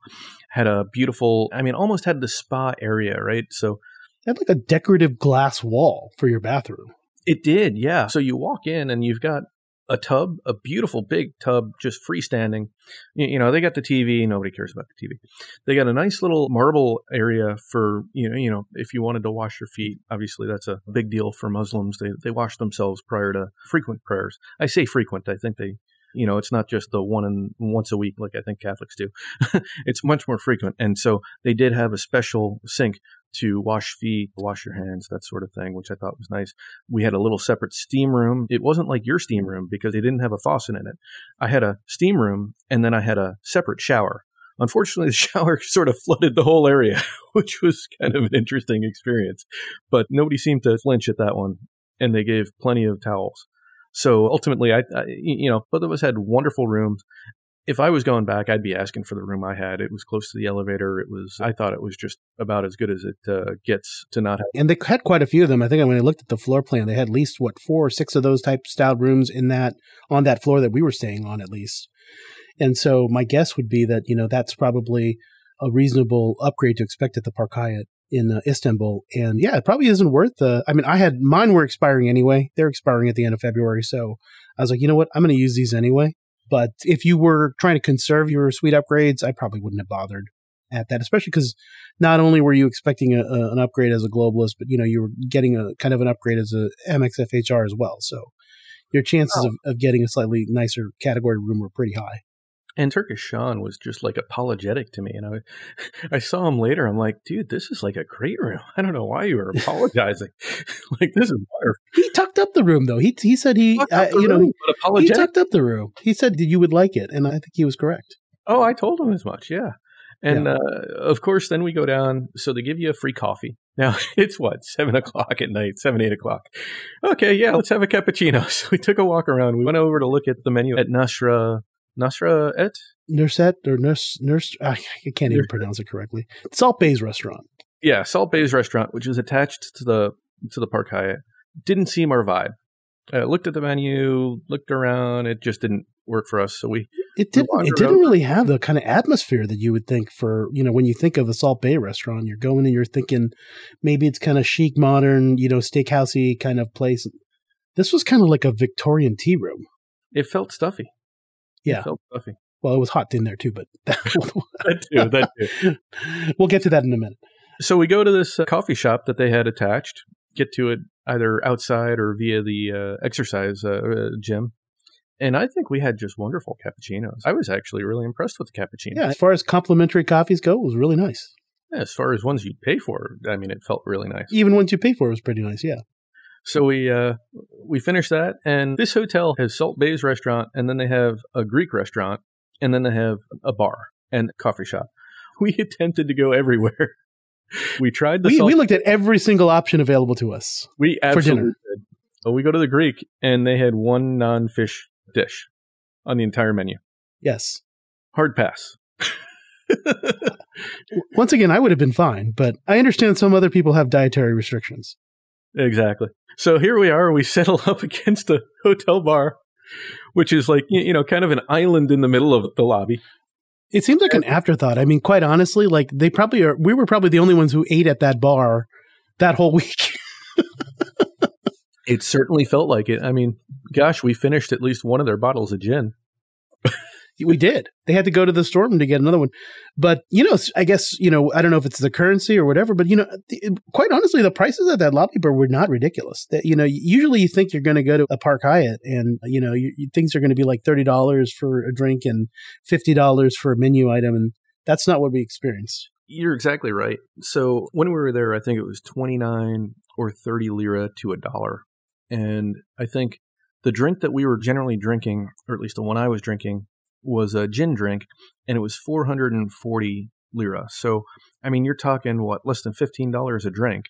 Had a beautiful, I mean, almost had the spa area, right? So It had like a decorative glass wall for your bathroom. it did, yeah. So you walk in and you've got a tub, a beautiful big tub, just freestanding. You, you know, they got the TV. Nobody cares about the TV. They got a nice little marble area for you know, you know, if you wanted to wash your feet. Obviously, that's a big deal for Muslims. They they wash themselves prior to frequent prayers. I say frequent. I think they You know, it's not just the one and once a week like I think Catholics do. it's much more frequent. And so they did have a special sink to wash feet, wash your hands, that sort of thing, which I thought was nice. We had a little separate steam room. It wasn't like your steam room because they didn't have a faucet in it. I had a steam room and then I had a separate shower. Unfortunately, the shower sort of flooded the whole area, which was kind of an interesting experience. But nobody seemed to flinch at that one, and they gave plenty of towels. So ultimately, I, I, you know, both of us had wonderful rooms. If I was going back, I'd be asking for the room I had. It was close to the elevator. It was, I thought it was just about as good as it uh, gets to not have. And they had quite a few of them. I think when I looked at the floor plan, they had at least what four or six of those type styled rooms in that on that floor that we were staying on, at least. And so my guess would be that you know that's probably a reasonable upgrade to expect at the Park Hyatt in uh, Istanbul. And yeah, it probably isn't worth the. I mean, I had mine were expiring anyway. They're expiring at the end of February, so I was like, you know what, I'm going to use these anyway. But if you were trying to conserve your suite upgrades, I probably wouldn't have bothered at that, especially because not only were you expecting a, a, an upgrade as a globalist, but you know you were getting a kind of an upgrade as a Amex FHR as well. So your chances oh. of, of getting a slightly nicer category room were pretty high. And Turkish Sean was just like apologetic to me. And I, I saw him later. I'm like, dude, this is like a great room. I don't know why you were apologizing. like, this is wonderful. He tucked up the room, though. He, he said he, uh, you room, know, he, tucked up the room. He said you would like it. And I think he was correct. Oh, I told him as much. Yeah. And yeah. uh, of course, then we go down. So they give you a free coffee. Now it's what seven o'clock at night, seven eight o'clock. Okay, yeah, let's have a cappuccino. So we took a walk around. We went over to look at the menu at Nasra Nasra Et? Nurset or Nurse Nurse I can't even pronounce it correctly. Salt Bae's restaurant. Yeah, Salt Bae's restaurant, which is attached to the to the Park Hyatt. Didn't seem our vibe. I looked at the menu, looked around. It just didn't work for us. So we it didn't it didn't really have the kind of atmosphere that you would think for you know when you think of a Salt Bae restaurant, you're going and you're thinking maybe it's kind of chic, modern, you know, steakhousey kind of place. This was kind of like a Victorian tea room. It felt stuffy. Yeah. fluffy. Well, it was hot in there too, but that too. That too. we'll get to that in a minute. So we go to this uh, coffee shop that they had attached. Get to it either outside or via the uh, exercise uh, uh, gym. And I think we had just wonderful cappuccinos. I was actually really impressed with the cappuccino. Yeah, as far as complimentary coffees go, it was really nice. Yeah, as far as ones you'd pay for, I mean, it felt really nice. Even ones you pay for was pretty nice. Yeah. So we uh, we finished that, and this hotel has Salt Bae's restaurant, and then they have a Greek restaurant, and then they have a bar and coffee shop. We attempted to go everywhere. we tried the. We, we looked at every single option available to us. We absolutely did. But we go to the Greek, and they had one non-fish dish on the entire menu. Yes. Hard pass. Once again, I would have been fine, but I understand some other people have dietary restrictions. Exactly. So here we are. We settle up against a hotel bar, which is like, you know, kind of an island in the middle of the lobby. It seems like an afterthought. I mean, quite honestly, like they probably are, we were probably the only ones who ate at that bar that whole week. it certainly felt like it. I mean, gosh, we finished at least one of their bottles of gin. We did. They had to go to the store to get another one. But, you know, I guess, you know, I don't know if it's the currency or whatever, but, you know, quite honestly, the prices at that lobby bar were not ridiculous. That, you know, usually you think you're going to go to a Park Hyatt and, you know, you, you things are going to be like $30 for a drink and $50 for a menu item. And that's not what we experienced. You're exactly right. So when we were there, I think it was 29 or 30 lira to a dollar. And I think the drink that we were generally drinking, or at least the one I was drinking, was a gin drink, and it was 440 lira. So, I mean, you're talking what less than fifteen dollars a drink.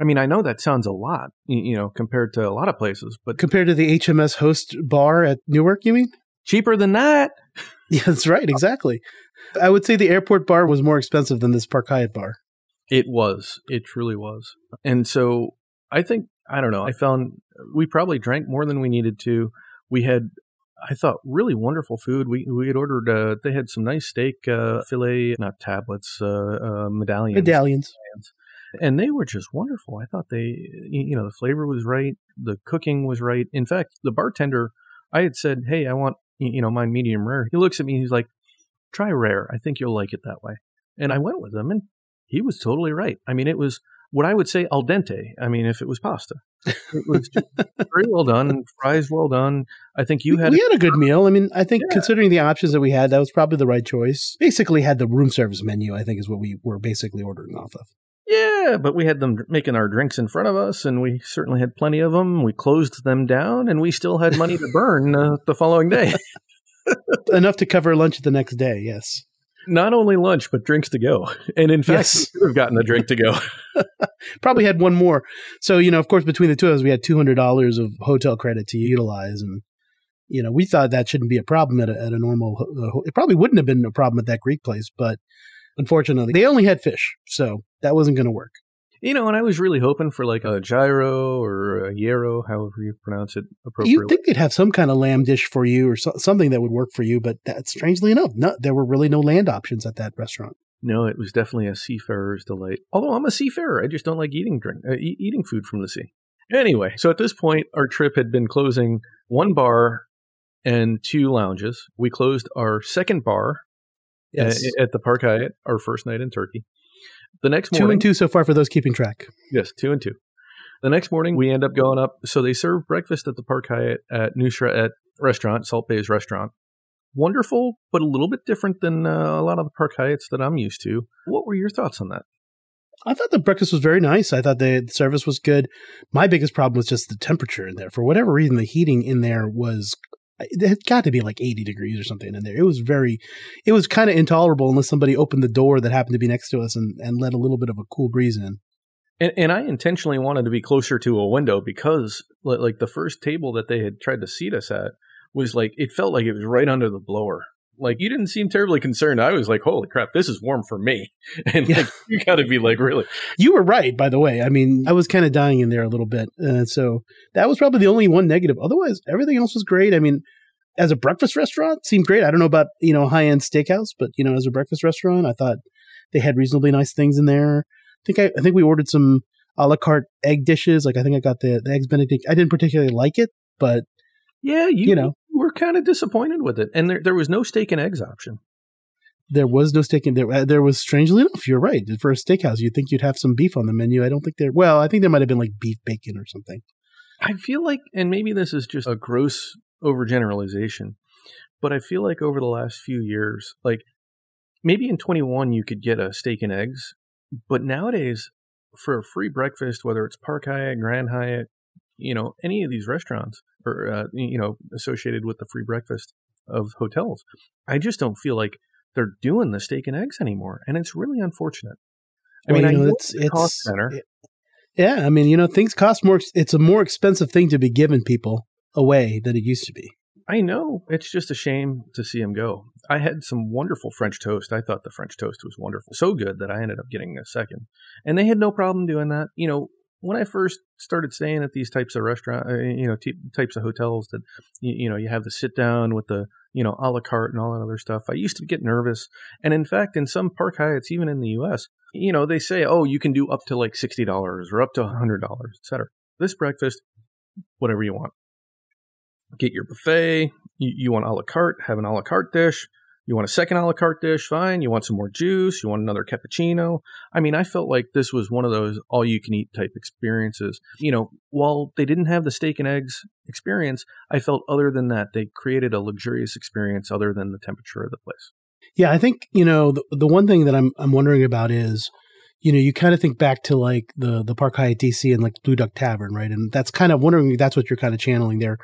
I mean, I know that sounds a lot, you know, compared to a lot of places, but compared to the HMS host bar at Newark, you mean? Cheaper than that. Yeah, that's right. Exactly. I would say the airport bar was more expensive than this Park Hyatt bar. It was. It truly was. And so I think I don't know. I found we probably drank more than we needed to. We had I thought really wonderful food. We we had ordered. Uh, they had some nice steak uh, fillet, not tablets, uh, uh, medallions. Medallions. And they were just wonderful. I thought they, you know, the flavor was right, the cooking was right. In fact, the bartender, I had said, "Hey, I want you know mine medium rare." He looks at me, he's like, "Try rare. I think you'll like it that way." And I went with him, and he was totally right. I mean, it was what I would say al dente. I mean, if it was pasta. It was very well done. Fries well done. I think you had we had a good meal. I mean, I think Yeah. considering the options that we had, that was probably the right choice. Basically, had the room service menu. I think is what we were basically ordering off of. Yeah, but we had them making our drinks in front of us, and we certainly had plenty of them. We closed them down, and we still had money to burn uh, the following day. Enough to cover lunch the next day. Yes. Not only lunch, but drinks to go. And in fact, Yes. we could have gotten a drink to go. Probably had one more. So you know, of course, between the two of us, we had two hundred dollars of hotel credit to utilize, and you know, we thought that shouldn't be a problem at a, at a normal. uh, It probably wouldn't have been a problem at that Greek place, but unfortunately, they only had fish, so that wasn't going to work. You know, and I was really hoping for like a gyro or a gyro, however you pronounce it appropriately. You'd think they'd have some kind of lamb dish for you or so, something that would work for you, but that, strangely enough, no, there were really no land options at that restaurant. no, it was definitely a seafarer's delight. Although I'm a seafarer, I just don't like eating drink, uh, e- eating food from the sea. Anyway, so at this point, our trip had been closing one bar and two lounges. We closed our second bar Yes, uh, at the Park Hyatt, our first night in Turkey. The next two and two so far for those keeping track. Yes, two and two. The next morning, we end up going up. So they serve breakfast at the Park Hyatt at Nusra at restaurant, Salt Bae's restaurant. Wonderful, but a little bit different than uh, a lot of the Park Hyatts that I'm used to. What were your thoughts on that? I thought the breakfast was very nice. I thought the service was good. My biggest problem was just the temperature in there. For whatever reason, the heating in there was it had got to be like 80 degrees or something in there. It was very, it was kind of intolerable unless somebody opened the door that happened to be next to us and, and let a little bit of a cool breeze in. And, and I intentionally wanted to be closer to a window because, like, the first table that they had tried to seat us at was like, it felt like it was right under the blower. Like, you didn't seem terribly concerned. I was like, holy crap, this is warm for me. And, Yeah. like, you got to be like, really? You were right, by the way. I mean, I was kind of dying in there a little bit. Uh, so that was probably the only one negative. Otherwise, everything else was great. I mean, as a breakfast restaurant, seemed great. I don't know about, you know, high end steakhouse, but, you know, as a breakfast restaurant, I thought they had reasonably nice things in there. I think I, I think we ordered some a la carte egg dishes. Like I think I got the, the eggs benedict. I didn't particularly like it, but Yeah, you, You know. Were kind of disappointed with it, and there there was no steak and eggs option. there was no steak and there. Uh, There was strangely enough, you're right. For a steakhouse, you'd think you'd have some beef on the menu. I don't think there. Well, I think there might have been like beef bacon or something. I feel like, and maybe this is just a gross overgeneralization, but I feel like over the last few years, like maybe in 21 you could get a steak and eggs, but nowadays for a free breakfast, whether it's Park Hyatt, Grand Hyatt, you know, any of these restaurants or uh, you know associated with the free breakfast of hotels, I just don't feel like they're doing the steak and eggs anymore, and it's really unfortunate. I Well, mean, you I know, know it's- it's cost center. it- Yeah, I mean, you know, things cost more. It's a more expensive thing to be giving people away than it used to be. I know. It's just a shame to see him go. I had some wonderful French toast. I thought the French toast was wonderful. So good that I ended up getting a second. And they had no problem doing that. You know, when I first started staying at these types of restaurant, uh, you know, t- types of hotels that, you, you know, you have the sit down with the, you know, a la carte and all that other stuff, I used to get nervous. And in fact, in some Park Hyatts, even in the U.S., you know, they say, oh, you can do up to like $60 or up to $100, et cetera. This breakfast, whatever you want get your buffet. You, you want a la carte, have an a la carte dish. You want a second a la carte dish, fine. You want some more juice. You want another cappuccino. I mean, I felt like this was one of those all you can eat type experiences. You know, while they didn't have the steak and eggs experience, I felt other than that, they created a luxurious experience other than the temperature of the place. Yeah, I think you know the the one thing that I'm I'm wondering about is, you know, you kind of think back to like the the Park Hyatt DC and like Blue Duck Tavern, right? And that's kind of wondering if that's what you're kind of channeling there,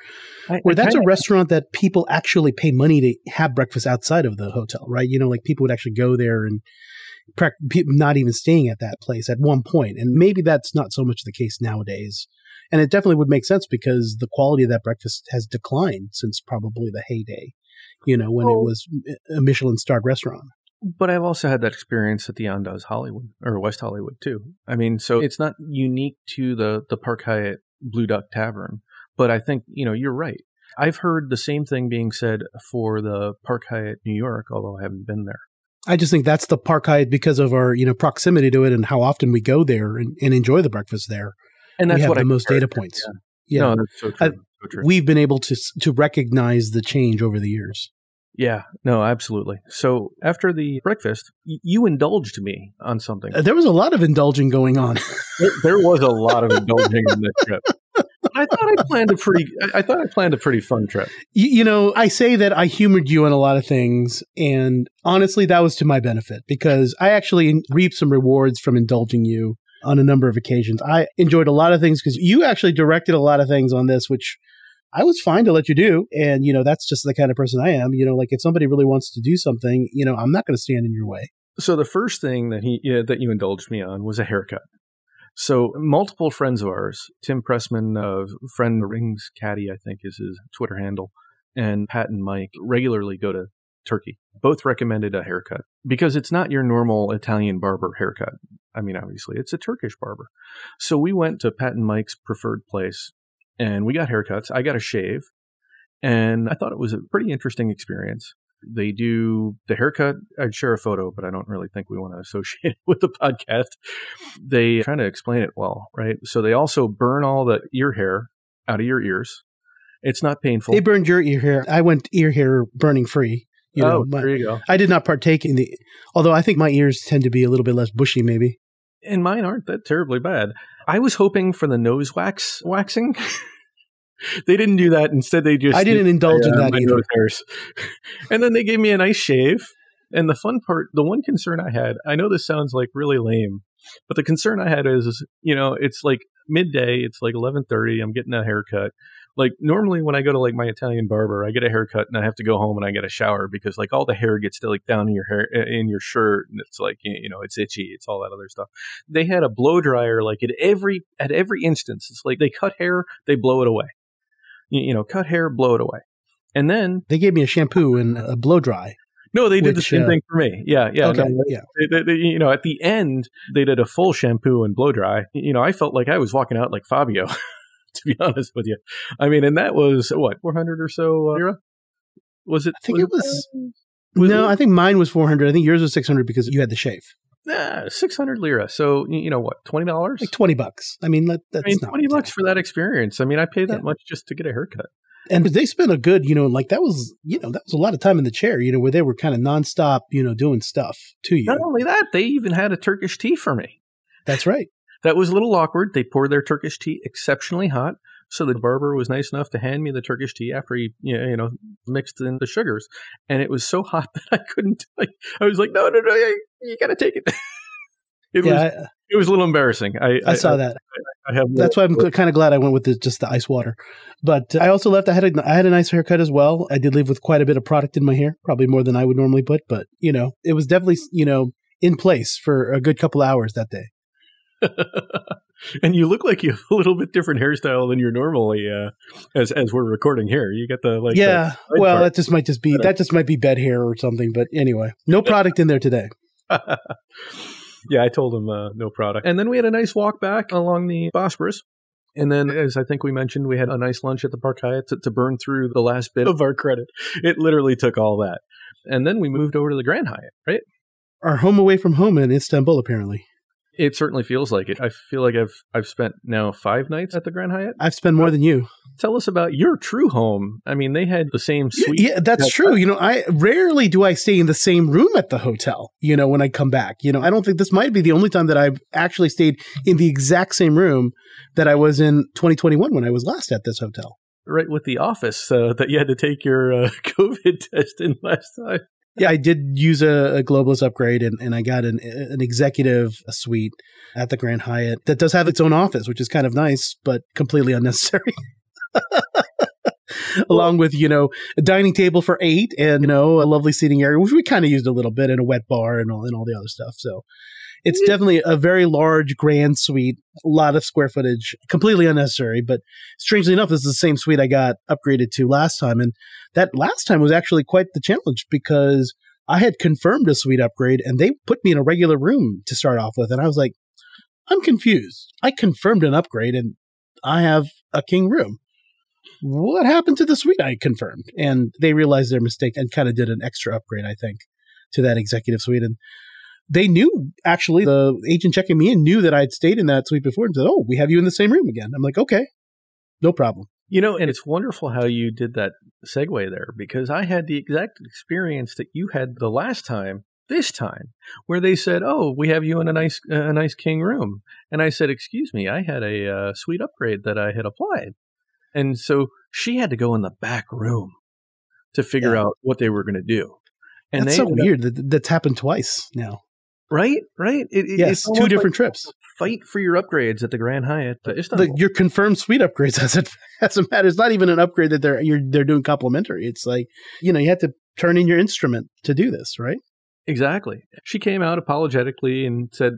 I, where I that's a restaurant that people actually pay money to have breakfast outside of the hotel, right? You know, like people would actually go there and not even staying at that place at one point, and maybe that's not so much the case nowadays. And it definitely would make sense because the quality of that breakfast has declined since probably the heyday, you know, when it was a Michelin starred restaurant. But I've also had that experience at the Andaz Hollywood or West Hollywood too. I mean, so it's not unique to the the Park Hyatt Blue Duck Tavern, but I think you know you're right. I've heard the same thing being said for the Park Hyatt New York, although I haven't been there. I just think that's the Park Hyatt because of our you know proximity to it and how often we go there and, and enjoy the breakfast there. And that's we have what the I most data points. Yeah. Yeah, No, that's so true. I- so true. we've been able to to recognize the change over the years. Yeah, no, absolutely. So after the breakfast, y- you indulged me on something. Uh, There was a lot of indulging going on. There- there was a lot of indulging in this trip. I thought I planned a pretty. I thought I planned a pretty fun trip. You, you, know, I say that I humored you on a lot of things, and honestly, that was to my benefit because I actually reaped some rewards from indulging you on a number of occasions. I enjoyed a lot of things because you actually directed a lot of things on this, which I was fine to let you do. And, you know, that's just the kind of person I am. You know, like if somebody really wants to do something, you know, I'm not going to stand in your way. So the first thing that he that you indulged me on was a haircut. So multiple friends of ours, Tim Pressman of Friend Rings Caddy, I think is his Twitter handle, and Pat and Mike regularly go to Turkey. Both recommended a haircut because it's not your normal Italian barber haircut. I mean, obviously, it's a Turkish barber. So we went to Pat and Mike's preferred place and we got haircuts. I got a shave, and I thought it was a pretty interesting experience. They do the haircut. I'd share a photo, but I don't really think we want to associate it with the podcast. They trying to explain it well, right? So they also burn all the ear hair out of your ears. It's not painful. They burned your ear hair. I went ear hair burning free. You oh, know, my, there you go. I did not partake in the, although I think my ears tend to be a little bit less bushy, maybe. And mine aren't that terribly bad. I was hoping for the nose wax waxing. they didn't do that. Instead, they just I didn't indulge in that either. And then they gave me a nice shave. And the fun part, the one concern I had, I know this sounds like really lame, but the concern I had is, is you know, it's like midday, it's like eleven thirty. I'm getting a haircut like normally when I go to like my Italian barber, I get a haircut and I have to go home and I get a shower because like all the hair gets to like down in your hair in your shirt and it's like you know it's itchy, it's all that other stuff. They had a blow dryer like at every at every instance. It's like they cut hair, they blow it away. You, you know, cut hair, blow it away, and then they gave me a shampoo and a blow dry. No, they did Which, the same uh, thing for me. Yeah, yeah, okay, no, yeah. They, they, you know, at the end, they did a full shampoo and blow dry. You know, I felt like I was walking out like Fabio. to be honest with you. I mean, and that was what 400 or so uh, lira. Was it? I think was it was. was no, it? I think mine was 400. I think yours was 600 because you had the shave. Yeah, 600 lira. So, you know what, $20? Like 20 bucks. I mean, that, that's I mean, 20 bucks for that experience. I mean, I pay that yeah. much just to get a haircut. And they spent a good, you know, like that was, you know, that was a lot of time in the chair, you know, where they were kind of nonstop, you know, doing stuff to you. Not only that, they even had a Turkish tea for me. That's right. That was a little awkward. They poured their Turkish tea exceptionally hot. So the barber was nice enough to hand me the Turkish tea after he, you know, mixed in the sugars, and it was so hot that I couldn't. Like, I was like, no, no, no, you got to take it. it yeah, was. I, it was a little embarrassing. I, I saw I, that. I, have. That's why I'm kind of glad I went with the, just the ice water. But uh, I also left. I had a, I had a nice haircut as well. I did leave with quite a bit of product in my hair, probably more than I would normally put. But you know, it was definitely you know in place for a good couple hours that day. and you look like you have a little bit different hairstyle than you're normally uh, as as we're recording here. You get the like yeah. The well, part. that just might just be that just might be bed hair or something. But anyway, no product in there today. yeah, I told him uh, no product. And then we had a nice walk back along the Bosporus. And then, as I think we mentioned, we had a nice lunch at the Park Hyatt to, to burn through the last bit of our credit. It literally took all that. And then we moved over to the Grand Hyatt, right? Our home away from home in Istanbul, apparently. It certainly feels like it. I feel like I've I've spent now five nights at the Grand Hyatt. I've spent more than you. Tell us about your true home. I mean, they had the same suite. Yeah, that's true. You know, I rarely do I stay in the same room at the hotel. You know, when I come back. You know, I don't think this might be the only time that I've actually stayed in the exact same room that I was in 2021 when I was last at this hotel. Right with the office uh, that you had to take your uh, COVID test in last time yeah, I did use a, a globalist upgrade and, and I got an, an executive suite at the Grand Hyatt that does have its own office, which is kind of nice, but completely unnecessary. Along with, you know, a dining table for eight and, you know, a lovely seating area, which we kind of used a little bit and a wet bar and all, and all the other stuff. So it's mm. definitely a very large, grand suite, a lot of square footage, completely unnecessary. But strangely enough, this is the same suite I got upgraded to last time. And that last time was actually quite the challenge because I had confirmed a suite upgrade and they put me in a regular room to start off with. And I was like, I'm confused. I confirmed an upgrade and I have a king room. What happened to the suite I confirmed? And they realized their mistake and kind of did an extra upgrade, I think, to that executive suite. And they knew actually the agent checking me in knew that I'd stayed in that suite before and said, "Oh, we have you in the same room again." I'm like, "Okay, no problem." You know, and it's wonderful how you did that segue there because I had the exact experience that you had the last time. This time, where they said, "Oh, we have you in a nice, a nice king room," and I said, "Excuse me, I had a uh, suite upgrade that I had applied." And so she had to go in the back room to figure Yeah. out what they were going to do. And That's so ended up- weird. That, that's happened twice now. Right? Right? It, it- Yes, it's two different like trips. fight for your upgrades at the Grand Hyatt. uh, Istanbul. The, your confirmed suite upgrades doesn't doesn't matter. It's not even an upgrade that they're you're they're doing complimentary. It's like you know you have to turn in your instrument to do this, right? Exactly. She came out apologetically and said,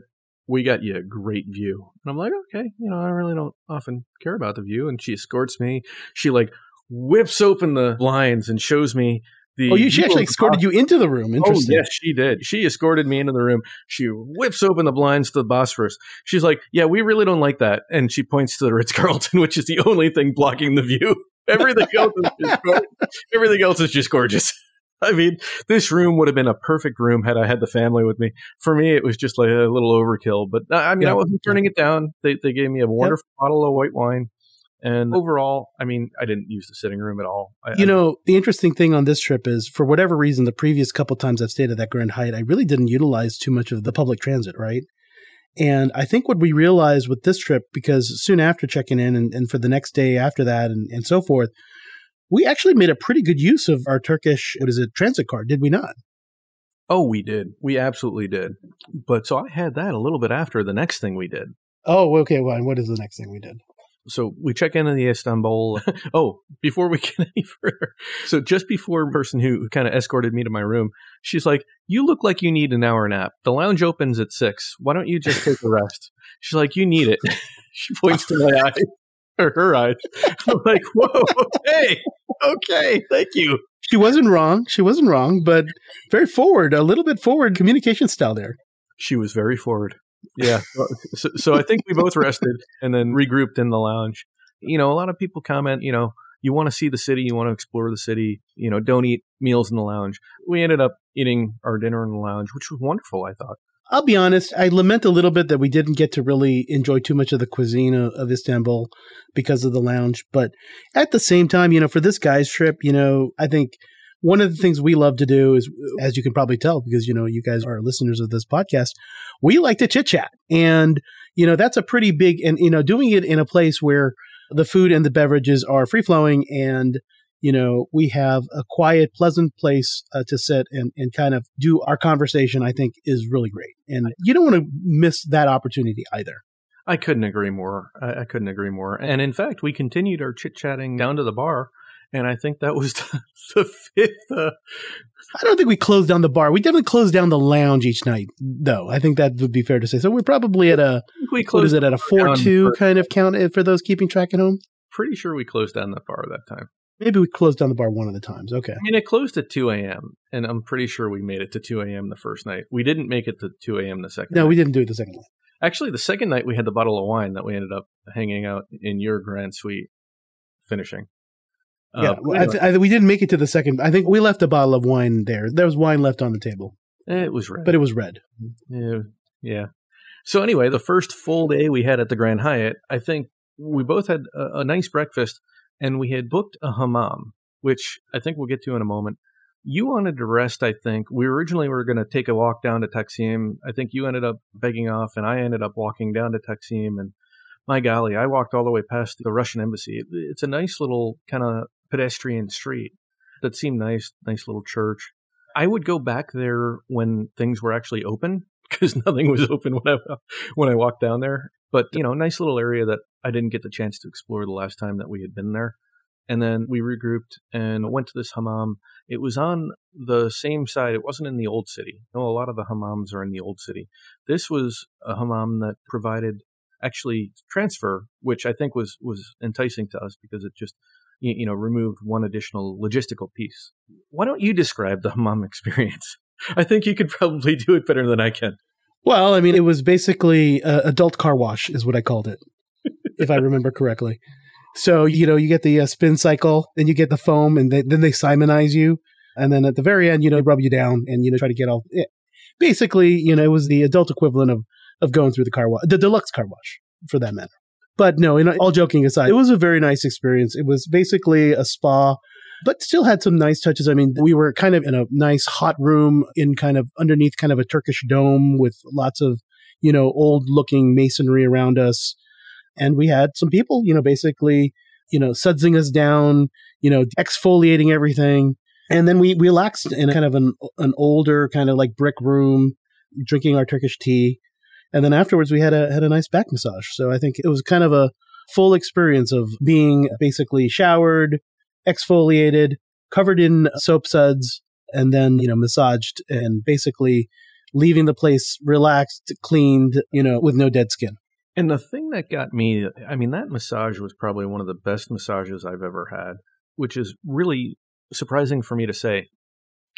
We got you a great view. And I'm like, Okay, you know, I really don't often care about the view. And she escorts me. She like whips open the blinds and shows me the. Oh, you, she actually escorted you into the room. Interesting. Oh, yes, she did. She escorted me into the room. She whips open the blinds to the Bosphorus. She's like, Yeah, we really don't like that. And she points to the Ritz Carlton, which is the only thing blocking the view. Everything else is just gorgeous. Everything else is just gorgeous. I mean, this room would have been a perfect room had I had the family with me. For me, it was just like a little overkill. But uh, I mean, Yeah. I wasn't turning it down. They they gave me a wonderful bottle of white wine, and overall, I mean, I didn't use the sitting room at all. I, You know, the interesting thing on this trip is, for whatever reason, the previous couple times I've stayed at that Grand Hyatt, I really didn't utilize too much of the public transit, right? And I think what we realized with this trip, because soon after checking in and, and for the next day after that and, and so forth, we actually made a pretty good use of our Turkish, what is it, transit card, did we not? oh, we did. We absolutely did. But so I had that a little bit after the next thing we did. Oh, okay. Well, and what is the next thing we did? So we check into the Istanbul. oh, before we get any further, so just before the person who kind of escorted me to my room, she's like, "You look like you need an hour nap. The lounge opens at six. Why don't you just take a rest?" She's like, "You need it." she points to my eyes or her eyes. I'm like, "Whoa, okay, okay, thank you." She wasn't wrong. She wasn't wrong, but very forward, a little bit forward communication style there. She was very forward. Yeah. so, so I think we both rested and then regrouped in the lounge. You know, a lot of people comment, you know, you want to see the city, you want to explore the city, you know, don't eat meals in the lounge. We ended up eating our dinner in the lounge, which was wonderful, I thought. I'll be honest, I lament a little bit that we didn't get to really enjoy too much of the cuisine of, of Istanbul because of the lounge. But at the same time, you know, for this guy's trip, you know, I think one of the things we love to do is, as you can probably tell, because, you know, you guys are listeners of this podcast, we like to chit chat. And, you know, that's a pretty big, and, you know, doing it in a place where the food and the beverages are free flowing and, you know, we have a quiet, pleasant place uh, to sit and, and kind of do our conversation, I think is really great. And you don't want to miss that opportunity either. I couldn't agree more. I, I couldn't agree more. And in fact, we continued our chit chatting down to the bar. And I think that was the, the fifth. Uh, I don't think we closed down the bar. We definitely closed down the lounge each night, though. I think that would be fair to say. So we're probably at a, we what closed is it, at a 4 2 kind of count uh, for those keeping track at home? Pretty sure we closed down the bar that time. Maybe we closed down the bar one of the times. Okay. I mean, it closed at 2 a.m., and I'm pretty sure we made it to 2 a.m. the first night. We didn't make it to 2 a.m. the second No, night. we didn't do it the second night. Actually, the second night we had the bottle of wine that we ended up hanging out in your grand suite finishing. Uh, yeah, but well, I th- I, we didn't make it to the second. I think we left a bottle of wine there. There was wine left on the table, it was red. but it was red. yeah, yeah. So anyway, the first full day we had at the Grand Hyatt, I think we both had a, a nice breakfast, and we had booked a hammam, which I think we'll get to in a moment. You wanted to rest, I think. We originally were going to take a walk down to Taksim. I think you ended up begging off, and I ended up walking down to Taksim. And my golly, I walked all the way past the Russian embassy. It- It's a nice little kind of pedestrian street that seemed nice, nice little church. I would go back there when things were actually open because nothing was open when I when I walked down there. But you know, nice little area that I didn't get the chance to explore the last time that we had been there. And then we regrouped and went to this hammam. It was on the same side. It wasn't in the old city. No, a lot of the hammams are in the old city. This was a hammam that provided actually transfer, which I think was was enticing to us because it just you, you know removed one additional logistical piece. Why don't you describe the hammam experience? I think you could probably do it better than I can. Well, I mean, it was basically uh, adult car wash, is what I called it, if I remember correctly. So you know, you get the uh, spin cycle, and you get the foam, and they, then they simonize you, and then at the very end, you know, rub you down, and you know, try to get all. eh. Basically, you know, it was the adult equivalent of of going through the car wash, the deluxe car wash, for that matter. But no, all joking aside, it was a very nice experience. It was basically a spa, but still had some nice touches. I mean, we were kind of in a nice hot room in kind of underneath kind of a Turkish dome with lots of, you know, old looking masonry around us. And we had some people, you know, basically you know, sudsing us down, you know, exfoliating everything. And then we, we relaxed in kind of an, an older kind of like brick room, drinking our Turkish tea. And then afterwards we had a, had a nice back massage. So I think it was kind of a full experience of being basically showered, exfoliated, covered in soap suds, and then, you know, massaged and basically leaving the place relaxed, cleaned, you know, with no dead skin. And the thing that got me, I mean, that massage was probably one of the best massages I've ever had, which is really surprising for me to say,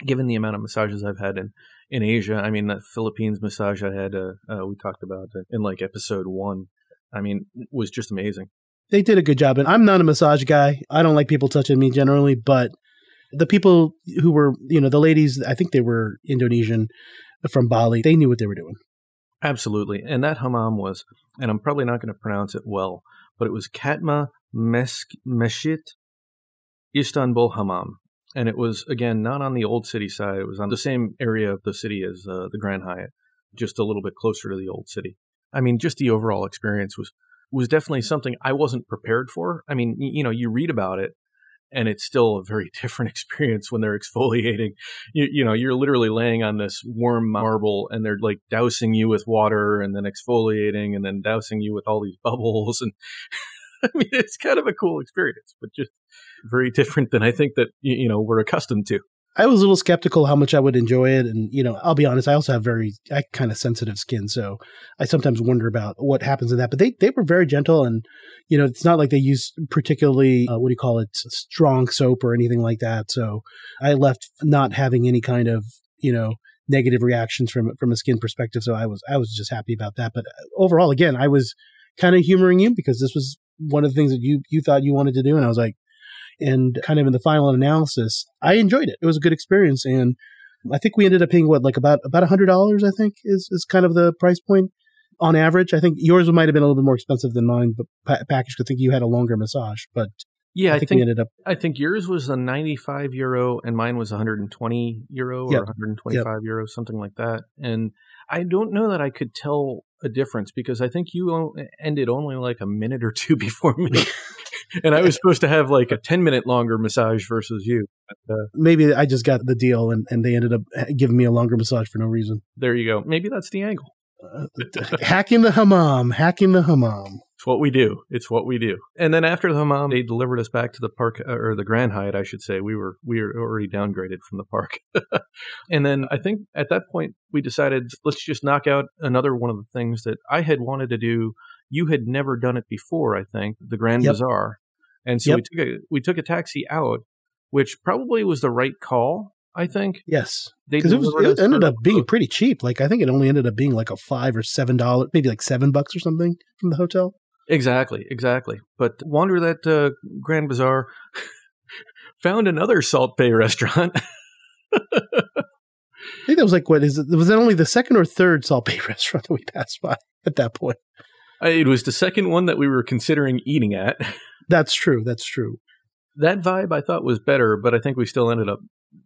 given the amount of massages I've had in, in Asia. I mean, that Philippines massage I had, uh, uh, we talked about in like episode one, I mean, was just amazing. They did a good job. And I'm not a massage guy. I don't like people touching me generally, but the people who were, you know, the ladies, I think they were Indonesian from Bali, they knew what they were doing. Absolutely. And that hammam was, and I'm probably not going to pronounce it well, but it was Katma Mesk- Meshit Istanbul Hammam. And it was, again, not on the old city side. It was on the same area of the city as uh, the Grand Hyatt, just a little bit closer to the old city. I mean, just the overall experience was was definitely something I wasn't prepared for. I mean, you know, you read about it and it's still a very different experience when they're exfoliating. You, you, know, you're literally laying on this warm marble and they're like dousing you with water and then exfoliating and then dousing you with all these bubbles. And I mean, it's kind of a cool experience, but just very different than I think that, you know, we're accustomed to. I was a little skeptical how much I would enjoy it. And, you know, I'll be honest, I also have very I kind of sensitive skin. So I sometimes wonder about what happens in that. But they, they were very gentle. And, you know, it's not like they use particularly, uh, what do you call it, strong soap or anything like that. So I left not having any kind of, you know, negative reactions from from a skin perspective. So I was I was just happy about that. But uh, overall, again, I was kind of humoring you because this was one of the things that you you thought you wanted to do, and I was like, and kind of in the final analysis, I enjoyed it. It was a good experience, and I think we ended up paying what like about about a hundred dollars. I think is is kind of the price point on average. I think yours might have been a little bit more expensive than mine, but pa- package. I think you had a longer massage, but yeah, I think, I think we ended up. I think yours was a 95 euro and mine was 120 euro yep. or 125 yep. euro, something like that. And I don't know that I could tell a difference because I think you ended only like a minute or two before me. and I was supposed to have like a 10 minute longer massage versus you. But, uh, Maybe I just got the deal and, and they ended up giving me a longer massage for no reason. There you go. Maybe that's the angle. Hacking the hammam, hacking the hammam. It's what we do. It's what we do. And then after the hammam, they delivered us back to the park uh, or the Grand Hyatt, I should say. We were we were already downgraded from the park. and then I think at that point we decided let's just knock out another one of the things that I had wanted to do. You had never done it before, I think, the Grand yep. Bazaar. And so yep. we took a we took a taxi out, which probably was the right call. I think. Yes, because it, was, it ended up being pretty cheap. Like I think it only ended up being like a five or seven dollar, maybe like seven bucks or something from the hotel. Exactly, exactly. But wander that uh, Grand Bazaar, found another Salt Bae restaurant. I think that was like what is it? Was that only the second or third Salt Bae restaurant that we passed by at that point? Uh, it was the second one that we were considering eating at. That's true. That's true. That vibe I thought was better, but I think we still ended up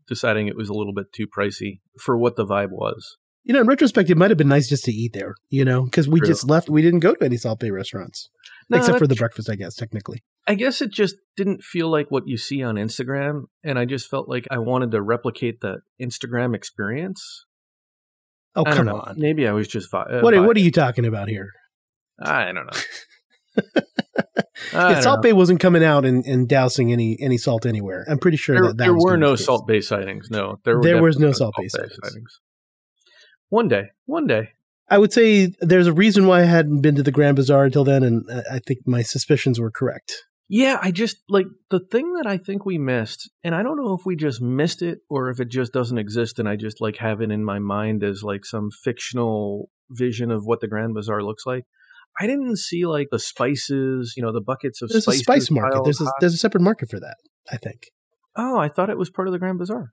deciding it was a little bit too pricey for what the vibe was. You know, in retrospect, it might have been nice just to eat there, you know, because we True. just left. We didn't go to any Salt Bae restaurants, no, except for the breakfast, I guess, technically. I guess it just didn't feel like what you see on Instagram. And I just felt like I wanted to replicate the Instagram experience. Oh, come on. Maybe I was just. Vi- uh, what, are, what are you talking about here? I don't know. Salt Bae wasn't coming out and, and, dousing any any salt anywhere. I'm pretty sure there, that, that there were no Salt Bae sightings. No, there, there was no Salt Bae sightings. sightings. One day, one day. I would say there's a reason why I hadn't been to the Grand Bazaar until then, and uh, I think my suspicions were correct. Yeah, I just like the thing that I think we missed, and I don't know if we just missed it or if it just doesn't exist, and I just like have it in my mind as like some fictional vision of what the Grand Bazaar looks like. I didn't see like the spices, you know, the buckets of there's spices. There's a spice market. There's a, there's a separate market for that. I think. Oh, I thought it was part of the Grand Bazaar.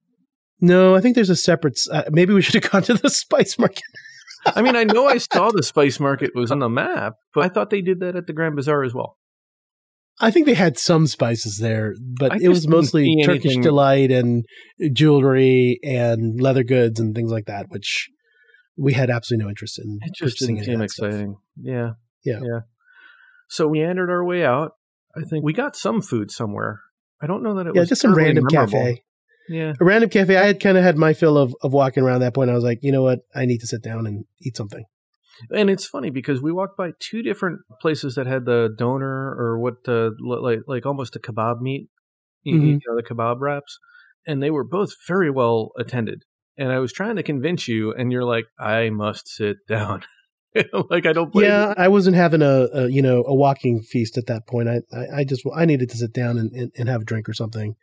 No, I think there's a separate. Uh, maybe we should have gone to the spice market. I mean, I know I saw the spice market was on the map, but I thought they did that at the Grand Bazaar as well. I think they had some spices there, but it was mostly Turkish anything. delight and jewelry and leather goods and things like that, which we had absolutely no interest in. It just didn't seem exciting. Yeah. Yeah. Yeah. So we entered our way out. I think we got some food somewhere. I don't know that it yeah, was just some random memorable. cafe. Yeah, A random cafe. I had kind of had my fill of, of walking around that point. I was like, you know what? I need to sit down and eat something. and it's funny because we walked by two different places that had the doner or what uh, like like almost a kebab meat, Mhm. you know, the kebab wraps, and they were both very well attended. And I was trying to convince you, and you're like, "I must sit down." like I don't blame you. Yeah, I wasn't having a, a you know a walking feast at that point. I I, I just I needed to sit down and, and, and have a drink or something,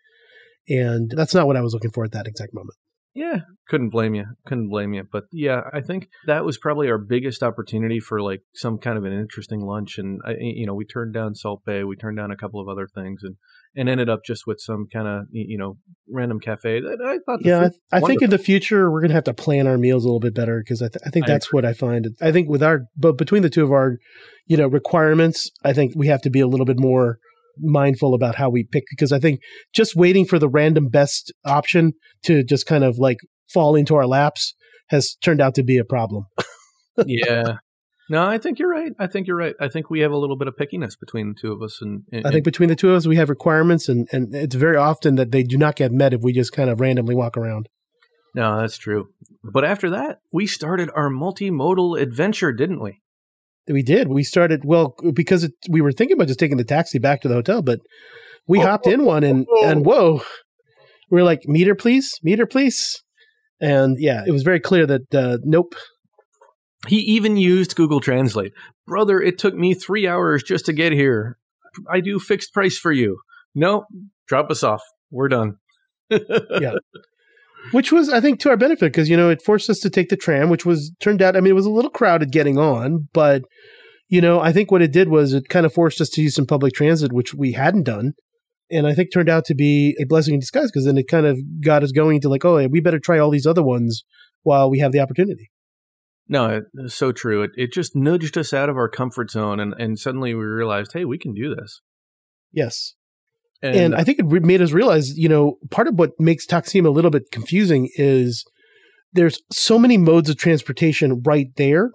and that's not what I was looking for at that exact moment. Yeah, couldn't blame you. Couldn't blame you. But yeah, I think that was probably our biggest opportunity for like some kind of an interesting lunch. And I, you know, we turned down Salt Bay, we turned down a couple of other things, and and ended up just with some kind of you know random cafe. That I thought, Yeah, I, I think in the future we're gonna have to plan our meals a little bit better because I, th- I think I that's what I find. I think with our but between the two of our you know requirements, I think we have to be a little bit more mindful about how we pick because I think just waiting for the random best option to just kind of like fall into our laps has turned out to be a problem. yeah. No, I think you're right. I think you're right. I think we have a little bit of pickiness between the two of us, and, and I think between the two of us, we have requirements, and, and it's very often that they do not get met if we just kind of randomly walk around. no, that's true. But after that, we started our multimodal adventure, didn't we? We did. We started well because it, we were thinking about just taking the taxi back to the hotel, but we Oh, hopped in one and and whoa, we are like meter please, meter please, and yeah, it was very clear that uh, nope. He even used Google Translate. Brother, it took me three hours just to get here. I do fixed price for you. No, drop us off. We're done. Yeah. Which was, I think, to our benefit because you know it forced us to take the tram, which was turned out. I mean, it was a little crowded getting on, but you know, I think what it did was it kind of forced us to use some public transit, which we hadn't done, and I think turned out to be a blessing in disguise because then it kind of got us going to like, oh, we better try all these other ones while we have the opportunity. No, it's so true. It, it just nudged us out of our comfort zone, and, and suddenly we realized, hey, we can do this. Yes, And, and, I think it re- made us realize, you know, part of what makes Taksim a little bit confusing is there's so many modes of transportation right there,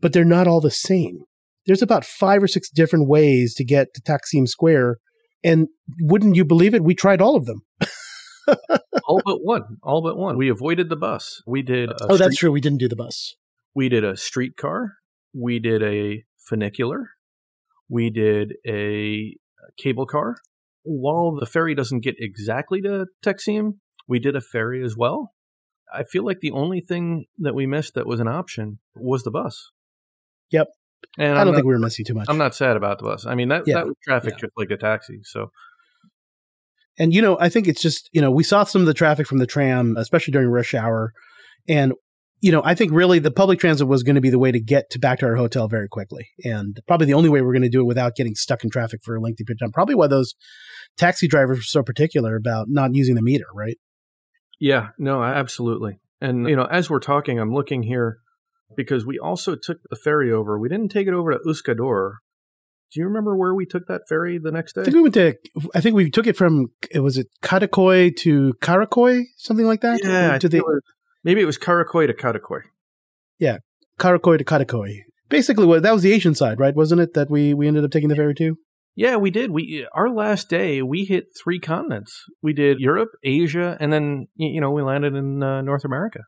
but they're not all the same. There's about five or six different ways to get to Taksim Square, and wouldn't you believe it? We tried all of them. all but one, all but one. We avoided the bus. We did. Oh, that's true. We didn't do the bus. We did a streetcar. We did a funicular. We did a cable car. While the ferry doesn't get exactly to Taksim, we did a ferry as well. I feel like the only thing that we missed that was an option was the bus. Yep. And I don't not, think we were missing too much. I'm not sad about the bus. I mean that Yeah. that was traffic Yeah. just like a taxi. So And you know, I think it's just you know we saw some of the traffic from the tram, especially during rush hour, and you know I think really the public transit was going to be the way to get to back to our hotel very quickly, and probably the only way we're going to do it without getting stuck in traffic for a lengthy period of time. Probably why those taxi drivers were so particular about not using the meter, right? Yeah, no, absolutely. And you know, as we're talking, I'm looking here because we also took the ferry over. We didn't take it over to Üsküdar. Do you remember where we took that ferry the next I day? think we went to. I think we took it from. It was it Kadıköy to Karaköy, something like that. Yeah, I to the maybe it was Karaköy to Kadıköy. Yeah, Karaköy to Kadıköy. Basically, what that was the Asian side, right? Wasn't it that we we ended up taking the ferry to? Yeah, we did. We our last day we hit three continents. We did Europe, Asia, and then you know we landed in uh, North America.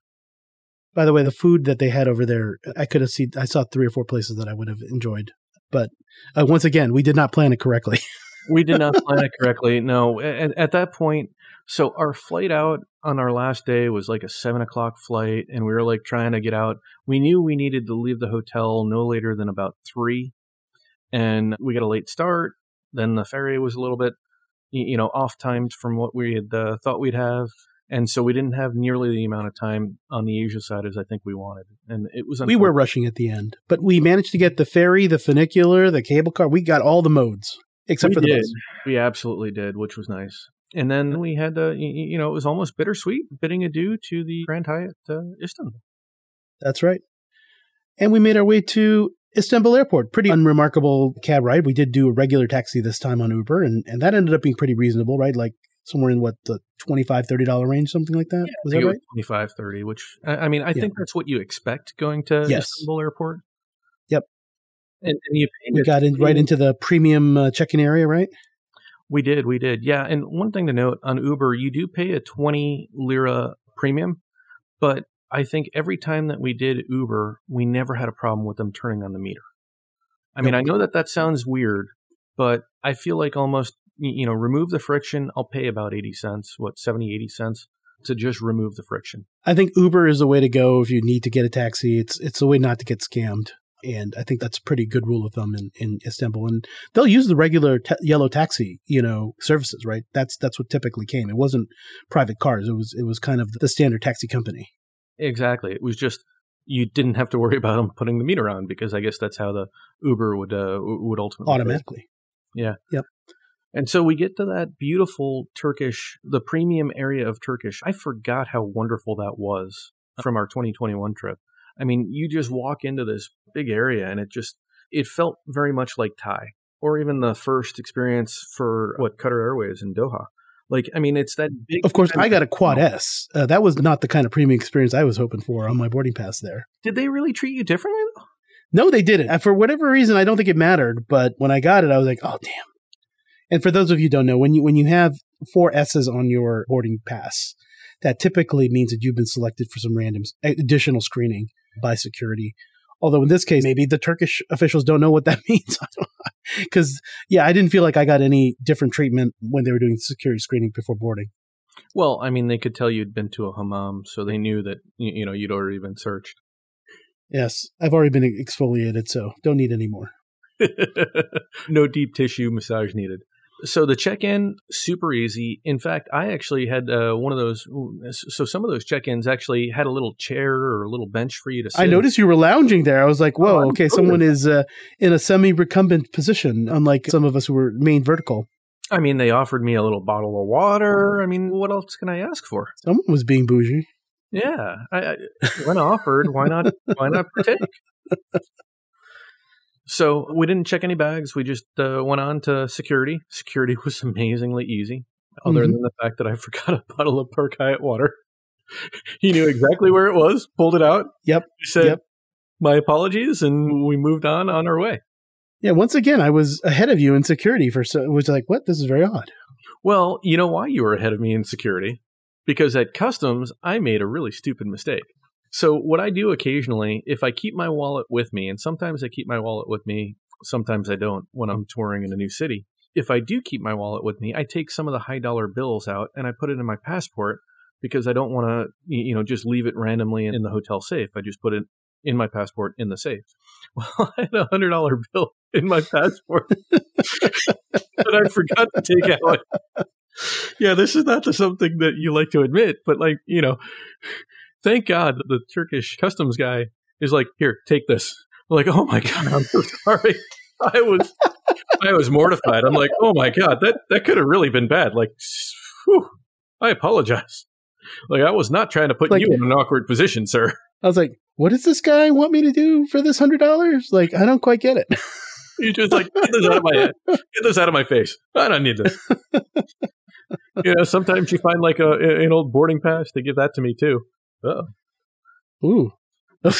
By the way, the food that they had over there, I could have seen. I saw three or four places that I would have enjoyed, but uh, once again, we did not plan it correctly. We did not plan it correctly. No, at, at that point, so our flight out on our last day was like a seven o'clock flight, and we were like trying to get out. We knew we needed to leave the hotel no later than about three, and we got a late start. Then the ferry was a little bit, you know, off timed from what we had uh, thought we'd have, and so we didn't have nearly the amount of time on the Asia side as I think we wanted. And it was we were rushing at the end, but we managed to get the ferry, the funicular, the cable car. We got all the modes except We for the did. bus. We absolutely did, which was nice. And then we had, uh, y- y- you know, it was almost bittersweet bidding adieu to the Grand Hyatt uh, Istanbul. That's right. And we made our way to Istanbul Airport. Pretty unremarkable cab ride. We did do a regular taxi this time on Uber, and, and that ended up being pretty reasonable, right? Like somewhere in what the $25, $30 range, something like that. Was that right? 25, 30, which, I, mean, I Yeah. think that's what you expect going to Yes. Istanbul Airport. And, and you we got in right into the premium uh, check-in area, right? We did, we did. Yeah, and one thing to note on Uber, you do pay a 20 lira premium, but I think every time that we did Uber, we never had a problem with them turning on the meter. I mean, I know that that sounds weird, but I feel like almost, you know, remove the friction, I'll pay about 80 cents, what, 70, 80 cents to just remove the friction. I think Uber is the way to go if you need to get a taxi. It's it's a way not to get scammed. And I think that's a pretty good rule of thumb in, in Istanbul. And they'll use the regular yellow taxi, you know, services, right? That's that's what typically came. It wasn't private cars. It was it was kind of the standard taxi company. Exactly. It was just you didn't have to worry about them putting the meter on because I guess that's how the Uber would uh, would ultimately automatically. Yeah. Yep. And so we get to that beautiful Turkish, the premium area of Turkish. I forgot how wonderful that was from our 2021 trip. I mean, you just walk into this big area and it just it felt very much like Thai or even the first experience for what Qatar Airways in Doha. Like, I mean, it's that big. Of course, I got a Quad S. Uh, that was not the kind of premium experience I was hoping for on my boarding pass there. Did they really treat you differently? Though? No, they didn't. For whatever reason, I don't think it mattered. But when I got it, I was like, oh damn. And for those of you who don't know, when you when you have four S's on your boarding pass, that typically means that you've been selected for some random additional screening by security. Although in this case, maybe the Turkish officials don't know what that means. Because, yeah, I didn't feel like I got any different treatment when they were doing security screening before boarding. Well, I mean, they could tell you'd been to a hammam, so they knew that, you know, you'd already been searched. Yes, I've already been exfoliated, so don't need any more. no deep tissue massage needed. So the check-in super easy. In fact, I actually had uh, one of those. So some of those check-ins actually had a little chair or a little bench for you to. sit. I noticed you were lounging there. I was like, "Whoa, oh, okay, someone is uh, in a semi-recumbent position, unlike some of us who were main vertical." I mean, they offered me a little bottle of water. I mean, what else can I ask for? Someone was being bougie. Yeah, I, I, when offered, why not? Why not partake? So we didn't check any bags. We just uh, went on to security. Security was amazingly easy, other mm-hmm. than the fact that I forgot a bottle of Hyatt water. he knew exactly where it was, pulled it out. Yep. He said, yep. "My apologies," and we moved on on our way. Yeah. Once again, I was ahead of you in security. For so, it was like, what? This is very odd. Well, you know why you were ahead of me in security? Because at customs, I made a really stupid mistake. So what I do occasionally, if I keep my wallet with me, and sometimes I keep my wallet with me, sometimes I don't when I'm touring in a new city. If I do keep my wallet with me, I take some of the high dollar bills out and I put it in my passport because I don't want to, you know, just leave it randomly in the hotel safe. I just put it in my passport in the safe. Well, I had a hundred dollar bill in my passport that I forgot to take out. Yeah, this is not the, something that you like to admit, but like, you know, thank God the Turkish customs guy is like, here, take this. I'm like, oh my God, I'm so sorry. I was, I was mortified. I'm like, oh my God, that, that could have really been bad. Like, whew, I apologize. Like, I was not trying to put like, you in an awkward position, sir. I was like, what does this guy want me to do for this hundred dollars? Like, I don't quite get it. you just like, get this out of my head. Get this out of my face. I don't need this. you know, sometimes you find like a, an old boarding pass. They give that to me too. Oh. Ooh.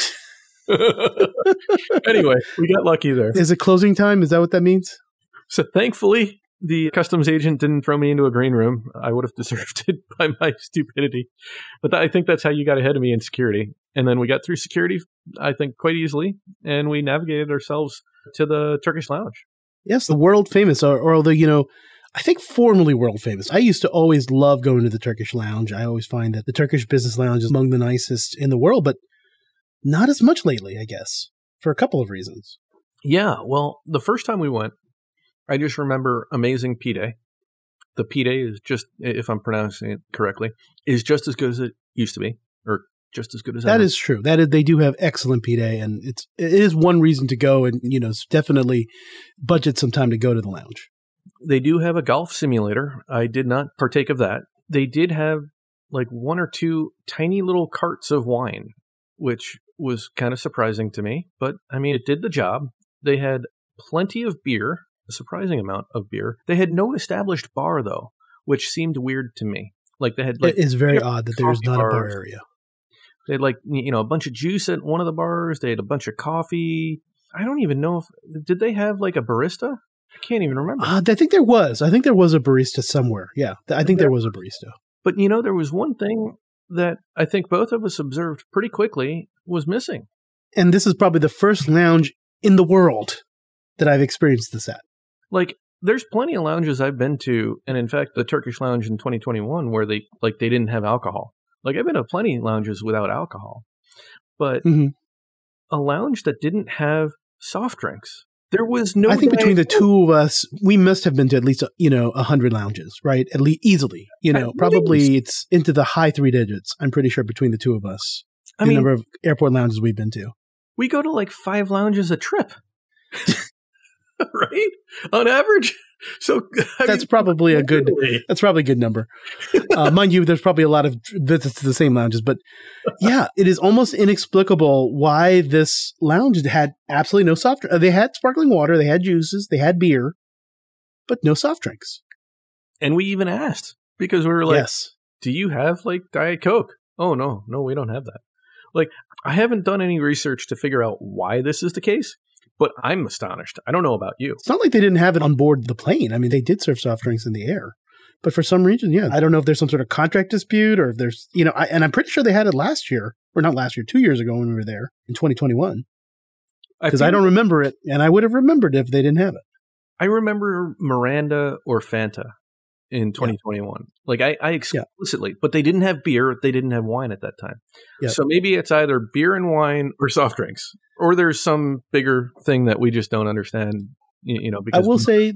anyway, we got lucky there. Is it closing time? Is that what that means? So thankfully, the customs agent didn't throw me into a green room. I would have deserved it by my stupidity. But I think that's how you got ahead of me in security. And then we got through security, I think, quite easily, and we navigated ourselves to the Turkish lounge. Yes, the world famous, or, or although, you know, I think formerly world famous. I used to always love going to the Turkish lounge. I always find that the Turkish business lounge is among the nicest in the world, but not as much lately, I guess, for a couple of reasons. Yeah, well, the first time we went, I just remember amazing pide. The pide is just, if I'm pronouncing it correctly, is just as good as it used to be, or just as good as that ever. is true. That is, they do have excellent pide, and it's it is one reason to go, and you know, definitely budget some time to go to the lounge. They do have a golf simulator. I did not partake of that. They did have like one or two tiny little carts of wine, which was kind of surprising to me. But I mean, it did the job. They had plenty of beer, a surprising amount of beer. They had no established bar though, which seemed weird to me. Like they had like it is very odd that there is not bars. a bar area. They had like you know a bunch of juice at one of the bars. They had a bunch of coffee. I don't even know if did they have like a barista. I can't even remember. Uh, I think there was. I think there was a barista somewhere. Yeah, I think there was a barista. But you know, there was one thing that I think both of us observed pretty quickly was missing. And this is probably the first lounge in the world that I've experienced this at. Like there's plenty of lounges I've been to, and in fact, the Turkish lounge in 2021 where they like they didn't have alcohol. Like I've been to plenty of lounges without alcohol, but mm-hmm. a lounge that didn't have soft drinks. There was no. I think between the two of us, we must have been to at least you know a hundred lounges, right? At least easily, you know, probably it's into the high three digits. I'm pretty sure between the two of us, I the mean, number of airport lounges we've been to. We go to like five lounges a trip, right? On average. So I that's mean, probably a good. That's probably a good number. Uh, mind you, there's probably a lot of visits to the same lounges, but yeah, it is almost inexplicable why this lounge had absolutely no soft. Uh, they had sparkling water, they had juices, they had beer, but no soft drinks. And we even asked because we were like, yes. "Do you have like Diet Coke?" Oh no, no, we don't have that. Like, I haven't done any research to figure out why this is the case but I'm astonished. I don't know about you. It's not like they didn't have it on board the plane. I mean, they did serve soft drinks in the air. But for some reason, yeah, I don't know if there's some sort of contract dispute or if there's, you know, I, and I'm pretty sure they had it last year, or not last year, two years ago when we were there in 2021. Because I, I, don't remember it, and I would have remembered if they didn't have it. I remember Mirinda or Fanta in 2021. Yeah. Like I, I explicitly, yeah. but they didn't have beer, they didn't have wine at that time. Yeah. So maybe it's either beer and wine or soft drinks, or there's some bigger thing that we just don't understand you know because i will say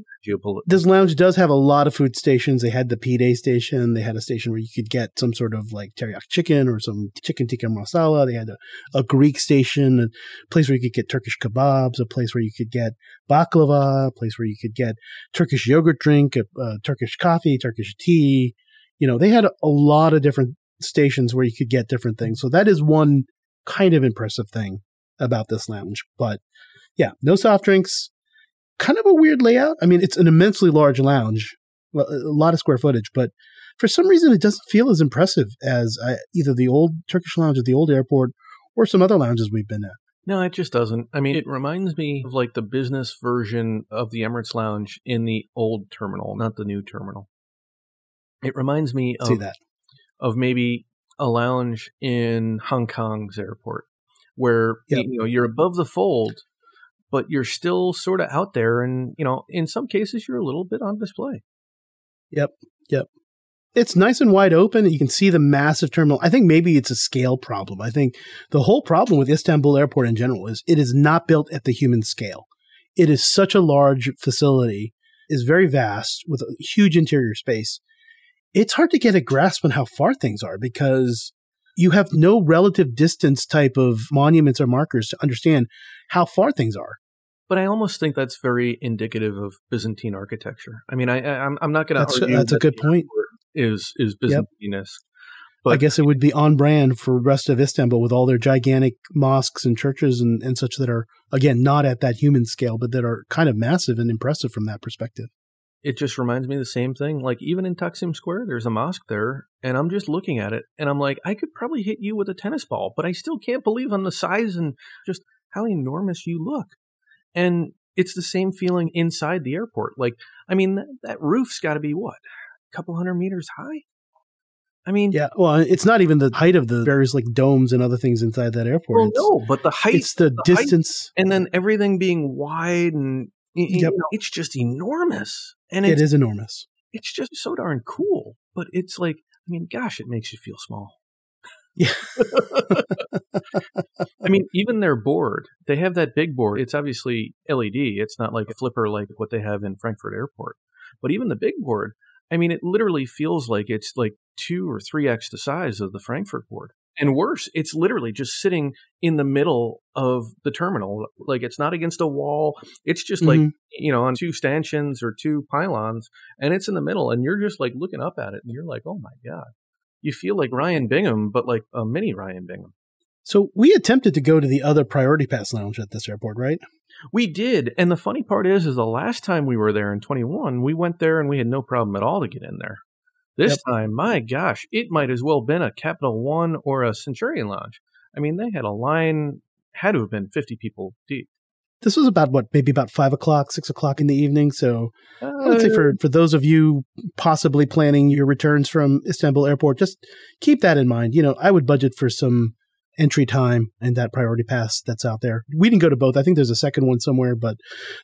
this lounge does have a lot of food stations. They had the pide station. They had a station where you could get some sort of like teriyaki chicken or some chicken tikka masala. They had a, a greek station a place where you could get turkish kebabs a place where you could get baklava a place where you could get turkish yogurt drink a, a turkish coffee turkish tea. You know they had a lot of different stations where you could get different things. So that is one kind of impressive thing about this lounge. But yeah no soft drinks kind of a weird layout. I mean, it's an immensely large lounge, a lot of square footage, but for some reason it doesn't feel as impressive as uh, either the old Turkish lounge at the old airport or some other lounges we've been at. No, it just doesn't. I mean, it reminds me of like the business version of the Emirates Lounge in the old terminal, not the new terminal. It reminds me of, that of maybe a lounge in Hong Kong's airport where yep. you know you're above the fold but you're still sort of out there and you know in some cases you're a little bit on display. Yep yep. It's nice and wide open you can see the massive terminal. I think maybe it's a scale problem. I think the whole problem with istanbul airport in general is it is not built at the human scale. It is such a large facility is very vast with a huge interior space. It's hard to get a grasp on how far things are because you have no relative distance type of monuments or markers to understand how far things are. But I almost think that's very indicative of Byzantine architecture. I mean, I, I'm, I'm not going to argue that's a good point. Is is Byzantinus? Yep. But I guess it would be on brand for rest of Istanbul with all their gigantic mosques and churches and, and such that are again not at that human scale, but that are kind of massive and impressive from that perspective it just reminds me of the same thing. Like even in Taksim Square, there's a mosque there, and I'm just looking at it, and I'm like, I could probably hit you with a tennis ball, but I still can't believe on the size and just how enormous you look. And it's the same feeling inside the airport. Like, I mean, that, that roof's got to be what, a couple hundred meters high. I mean, yeah. Well, it's not even the height of the various like domes and other things inside that airport. Well, no, but the height. It's the, the distance, and then everything being wide and yep. know, it's just enormous. And it is enormous. It's just so darn cool. But it's like, I mean, gosh, it makes you feel small. Yeah. I mean, even their board, they have that big board. It's obviously LED. It's not like a flipper like what they have in Frankfurt Airport. But even the big board, I mean, it literally feels like it's like two or three X the size of the Frankfurt board. And worse, it's literally just sitting in the middle of the terminal. Like it's not against a wall. It's just mm-hmm. like, you know, on two stanchions or two pylons and it's in the middle and you're just like looking up at it and you're like, oh my God. You feel like Ryan Bingham, but like a mini Ryan Bingham. So we attempted to go to the other priority pass lounge at this airport, right? We did. And the funny part is, is the last time we were there in 21, we went there and we had no problem at all to get in there. This yep. time, my gosh, it might as well been a Capital One or a Centurion Lounge. I mean, they had a line, had to have been 50 people deep. this was about what maybe about five o'clock, six o'clock in the evening. So Uh, I would say for for those of you possibly planning your returns from Istanbul Airport, just keep that in mind. You know, I would budget for some entry time and that priority pass that's out there. We didn't go to both. I think there's a second one somewhere, but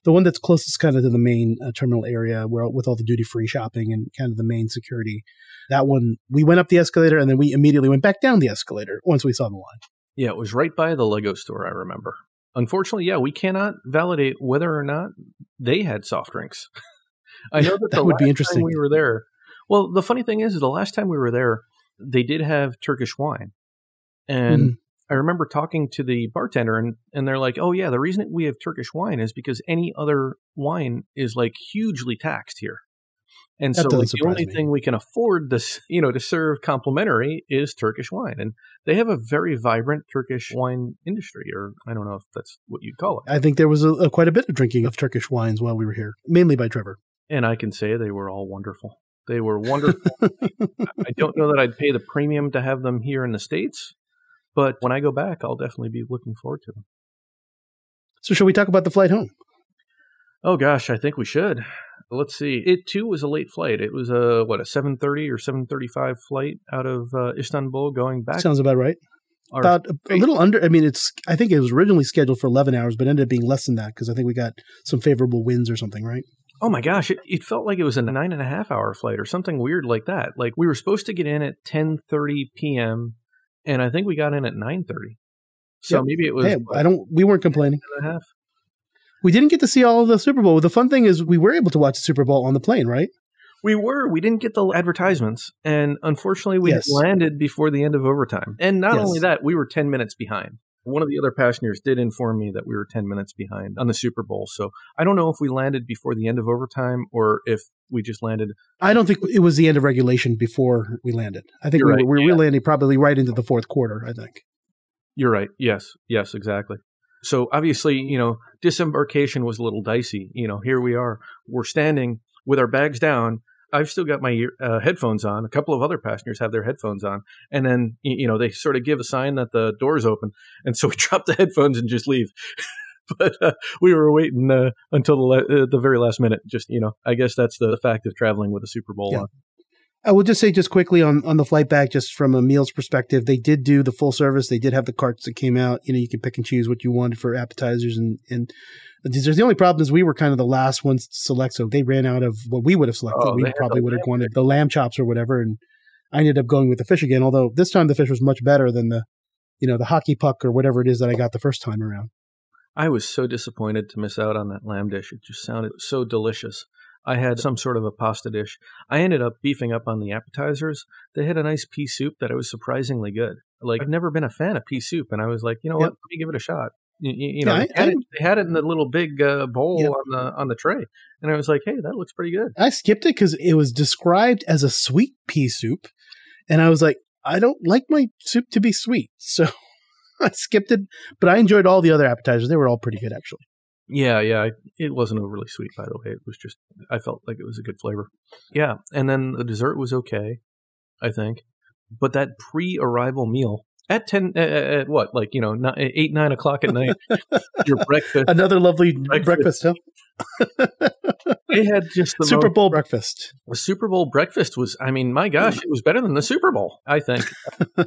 the one that's closest kind of to the main uh, terminal area where with all the duty free shopping and kind of the main security. That one, we went up the escalator and then we immediately went back down the escalator once we saw the line. yeah, it was right by the Lego store. I remember. Unfortunately, yeah, we cannot validate whether or not they had soft drinks. I know that, That would be interesting. we were there. Well, the funny thing is, is the last time we were there, they did have Turkish wine, and Mhm. I remember talking to the bartender, and and they're like, "Oh yeah, the reason we have Turkish wine is because any other wine is like hugely taxed here." And That so like, the only me. thing we can afford this, you know, to serve complimentary is Turkish wine, and they have a very vibrant Turkish wine industry, or I don't know if that's what you'd call it. I think there was a, a quite a bit of drinking of Turkish wines while we were here, mainly by Trevor. And I can say they were all wonderful. They were wonderful. I don't know that I'd pay the premium to have them here in the states, but when I go back, I'll definitely be looking forward to them. So, shall we talk about the flight home? Oh gosh, I think we should. Let's see. It too was a late flight. It was a what a seven thirty or seven thirty five flight out of uh, Istanbul going back. Sounds about right. Our- About a, a little under. I mean, it's. I think it was originally scheduled for eleven hours, but ended up being less than that because I think we got some favorable winds or something, right? oh my gosh, it, it felt like it was a nine and a half hour flight or something weird like that. Like we were supposed to get in at ten thirty p.m. and I think we got in at nine thirty. So Yep. maybe it was Hey, I don't. We weren't complaining. and a half. We didn't get to see all of the Super Bowl. The fun thing is, we were able to watch the Super Bowl on the plane, right? We were. We didn't get the advertisements, and unfortunately, we Yes. landed before the end of overtime. And not Yes. only that, we were ten minutes behind. One of the other passengers did inform me that we were ten minutes behind on the Super Bowl. So I don't know if we landed before the end of overtime or if we just landed. I don't think it was the end of regulation before we landed. I think You're we, right, were we yeah. were landing probably right into the fourth quarter. I think. You're right. Yes. Yes. Exactly. So obviously, you know, disembarkation was a little dicey. You know, here we are. We're standing with our bags down. I've still got my uh, headphones on. A couple of other passengers have their headphones on, and then you know they sort of give a sign that the door's open, and so we drop the headphones and just leave. but uh, we were waiting uh, until the la- uh, the very last minute. Just you know, I guess that's the fact of traveling with a Super Bowl Yeah. on. I will just say just quickly on, on the flight back, just from a meals perspective, they did do the full service. They did have the carts that came out. You know, you can pick and choose what you wanted for appetizers and and these- the only problem is we were kind of the last ones to select, so they ran out of what we would have selected. Oh, we probably would have wanted the lamb chops or whatever, and I ended up going with the fish again. Although this time the fish was much better than the, you know, the hockey puck or whatever it is that I got the first time around. I was so disappointed to miss out on that lamb dish. It just sounded so delicious. I had some sort of a pasta dish. I ended up beefing up on the appetizers. They had a nice pea soup that I was surprisingly good. Like I've never been a fan of pea soup, and I was like, you know Yep. what, let me give it a shot. You, you- you know, Yeah, they, I- had I- it, they had it in the little big uh, bowl Yep. on the on the tray, and I was like, hey, that looks pretty good. I skipped it because it was described as a sweet pea soup, and I was like, I don't like my soup to be sweet, so I skipped it. But I enjoyed all the other appetizers; they were all pretty good, actually. Yeah, yeah. It wasn't overly sweet, by the way. It was just I felt like it was a good flavor. Yeah, and then the dessert was okay, I think. But that pre-arrival meal at ten, uh, at what, like you know, ni- eight nine o'clock at night, your breakfast. Another lovely Breakfast. breakfast, huh? They had just the Super most- Bowl breakfast. the Super Bowl breakfast was. I mean, my gosh, it was better than the Super Bowl. I think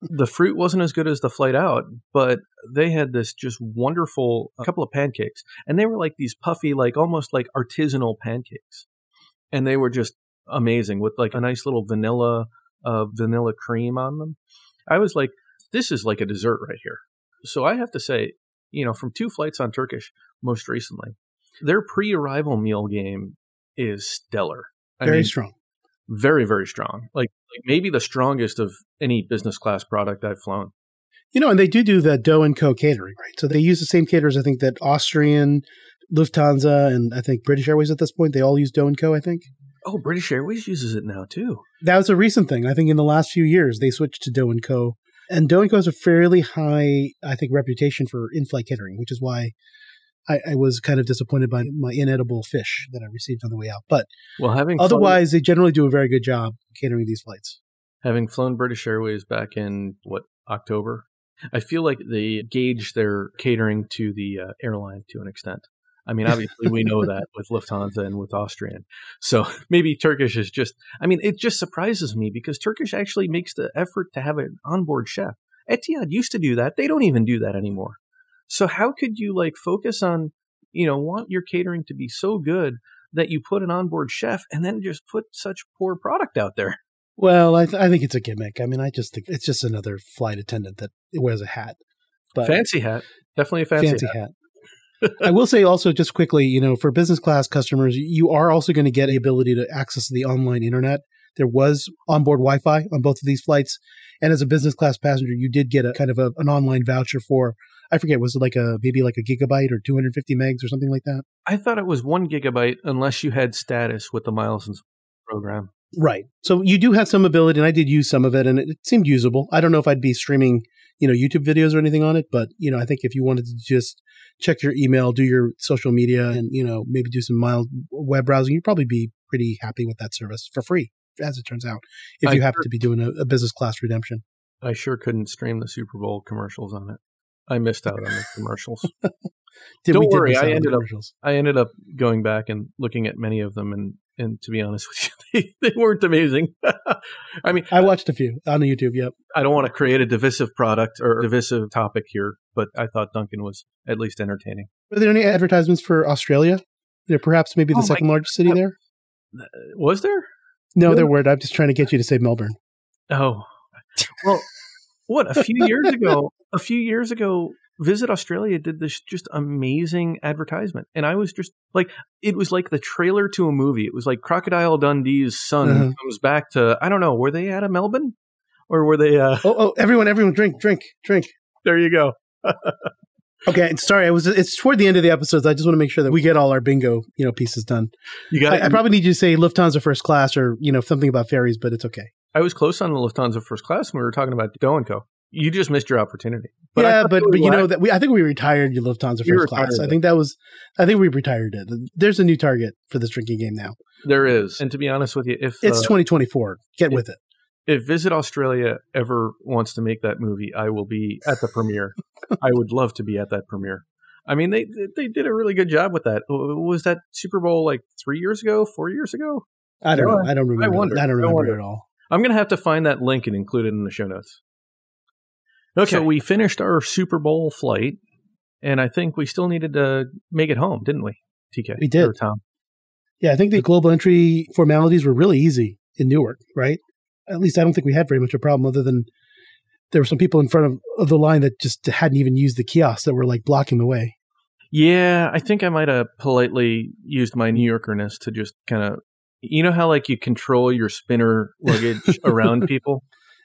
the fruit wasn't as good as the flight out, but they had this just wonderful couple of pancakes, and they were like these puffy, like almost like artisanal pancakes, and they were just amazing with like a nice little vanilla, uh, vanilla cream on them. I was like, this is like a dessert right here. So I have to say, you know, from two flights on Turkish most recently, their pre-arrival meal game is stellar. I Very mean, strong. very very strong like, like maybe the strongest of any business class product i've flown You know, and they do do the Do and Co. catering, right? So they use the same caterers, I think, that Austrian, Lufthansa, and I think British Airways at this point. They all use Do and Co. I think oh british airways uses it now too that was a recent thing. I think in the last few years they switched to Do and Co. And Do and Co. has a fairly high, I think, reputation for in-flight catering, which is why I, I was kind of disappointed by my inedible fish that I received on the way out. But well having flown, otherwise, they generally do a very good job catering these flights. having flown british airways back in what october I feel like they gauge their catering to the uh, airline to an extent. I mean, obviously, we know that with Lufthansa and with Austrian. So maybe Turkish is just, I mean, it just surprises me because Turkish actually makes the effort to have an onboard chef. Etihad used to do that. They don't even do that anymore. So how could you like focus on, you know, want your catering to be so good that you put an onboard chef and then just put such poor product out there? Well, I, th- I think it's a gimmick. I mean, I just think it's just another flight attendant that wears a hat. But fancy hat, definitely a fancy, fancy hat. hat. I will say also just quickly, you know, for business class customers, you are also going to get the ability to access the online internet. There was onboard Wi-Fi on both of these flights, and as a business class passenger, you did get a kind of a, an online voucher for I forget was it like a maybe like a gigabyte or 250 megs or something like that. I thought it was one gigabyte unless you had status with the miles and program. Right. So you do have some ability, and I did use some of it, and it, seemed usable. I don't know if I'd be streaming, you know, YouTube videos or anything on it, but you know, I think if you wanted to just check your email, do your social media, and you know, maybe do some mild web browsing, you'd probably be pretty happy with that service for free, as it turns out. If I you happen sure, to be doing a, a business class redemption, I sure couldn't stream the Super Bowl commercials on it. I missed out on the commercials. Don't worry, I ended up I ended up going back and looking at many of them, and and to be honest with you, they, they weren't amazing. I mean, I watched a few on YouTube. Yep. I don't want to create a divisive product or divisive topic here, but I thought Dunkin' was at least entertaining. Were there any advertisements for Australia? There, perhaps maybe the oh second largest city there. Uh, was there? No, really? there weren't. I'm just trying to get you to say Melbourne. Oh, well, what a few years ago? A few years ago, Visit Australia did this just amazing advertisement. And I was just like, it was like the trailer to a movie. It was like Crocodile Dundee's son uh-huh. comes back to, I don't know, were they out of Melbourne? Or were they. Uh... Oh, oh, everyone, everyone, drink, drink, drink. There you go. okay, sorry. I was. It's toward the end of the episodes. I just want to make sure that we get all our bingo, you know, pieces done. You got. I, I probably need you to say Lufthansa first class or you know something about ferries, but it's okay. I was close on the Lufthansa first class when we were talking about Go and Co you just missed your opportunity. But yeah, but but you know that we I think we retired your Lufthansa first class. I think that was I think we retired it. There's a new target for this drinking game now. There is, and to be honest with you, if it's uh, 2024, get if, with it. If Visit Australia ever wants to make that movie, I will be at the premiere. I would love to be at that premiere. I mean, they they did a really good job with that. Was that Super Bowl like three years ago, four years ago? I don't know. I don't remember. I, wonder, I don't remember I at all. I'm going to have to find that link and include it in the show notes. Okay. So we finished our Super Bowl flight, and I think we still needed to make it home, didn't we, TK? We did. Tom. Yeah, I think the global entry formalities were really easy in Newark, right? At least I don't think we had very much of a problem other than there were some people in front of, of the line that just hadn't even used the kiosks that were like blocking the way. Yeah, I think I might have politely used my New Yorkerness to just kind of, you know how like you control your spinner luggage around people?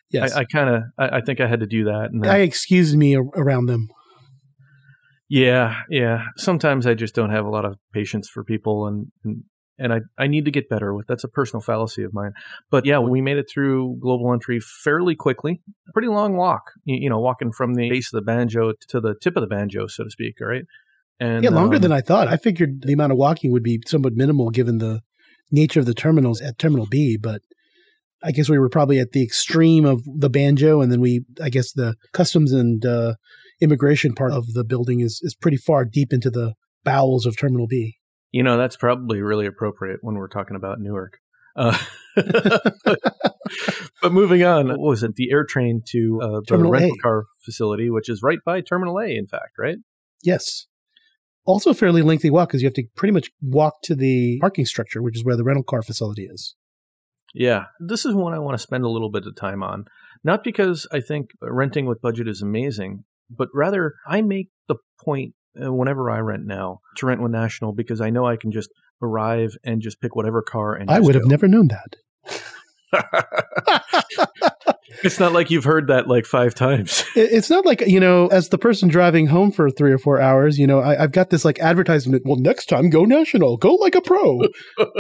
Yes. I, I kind of, I, I, think I had to do that. And I excused me around them. Yeah, yeah. Sometimes I just don't have a lot of patience for people, and and, and I I need to get better with. That's a personal fallacy of mine. But yeah, we made it through global entry fairly quickly. Pretty long walk, you, you know, walking from the base of the banjo to the tip of the banjo, so to speak. Right. And yeah, longer um, than I thought. I figured the amount of walking would be somewhat minimal given the nature of the terminals at Terminal B, but I guess we were probably at the extreme of the banjo, and then we, I guess, the customs and uh, immigration part of the building is is pretty far deep into the bowels of Terminal B. You know, that's probably really appropriate when we're talking about Newark. Uh, but moving on, what was it? The air train to uh, the Terminal rental a. car facility, which is right by Terminal A, in fact, right? Yes. Also, a fairly lengthy walk because you have to pretty much walk to the parking structure, which is where the rental car facility is. Yeah, this is one I want to spend a little bit of time on. Not because I think renting with budget is amazing, but rather I make the point uh, whenever I rent now to rent with National because I know I can just arrive and just pick whatever car and I would go. have never known that. it's not like you've heard that like five times. It's not like, you know, as the person driving home for three or four hours, you know, I, have got this like advertisement. Well, next time go national, go like a pro.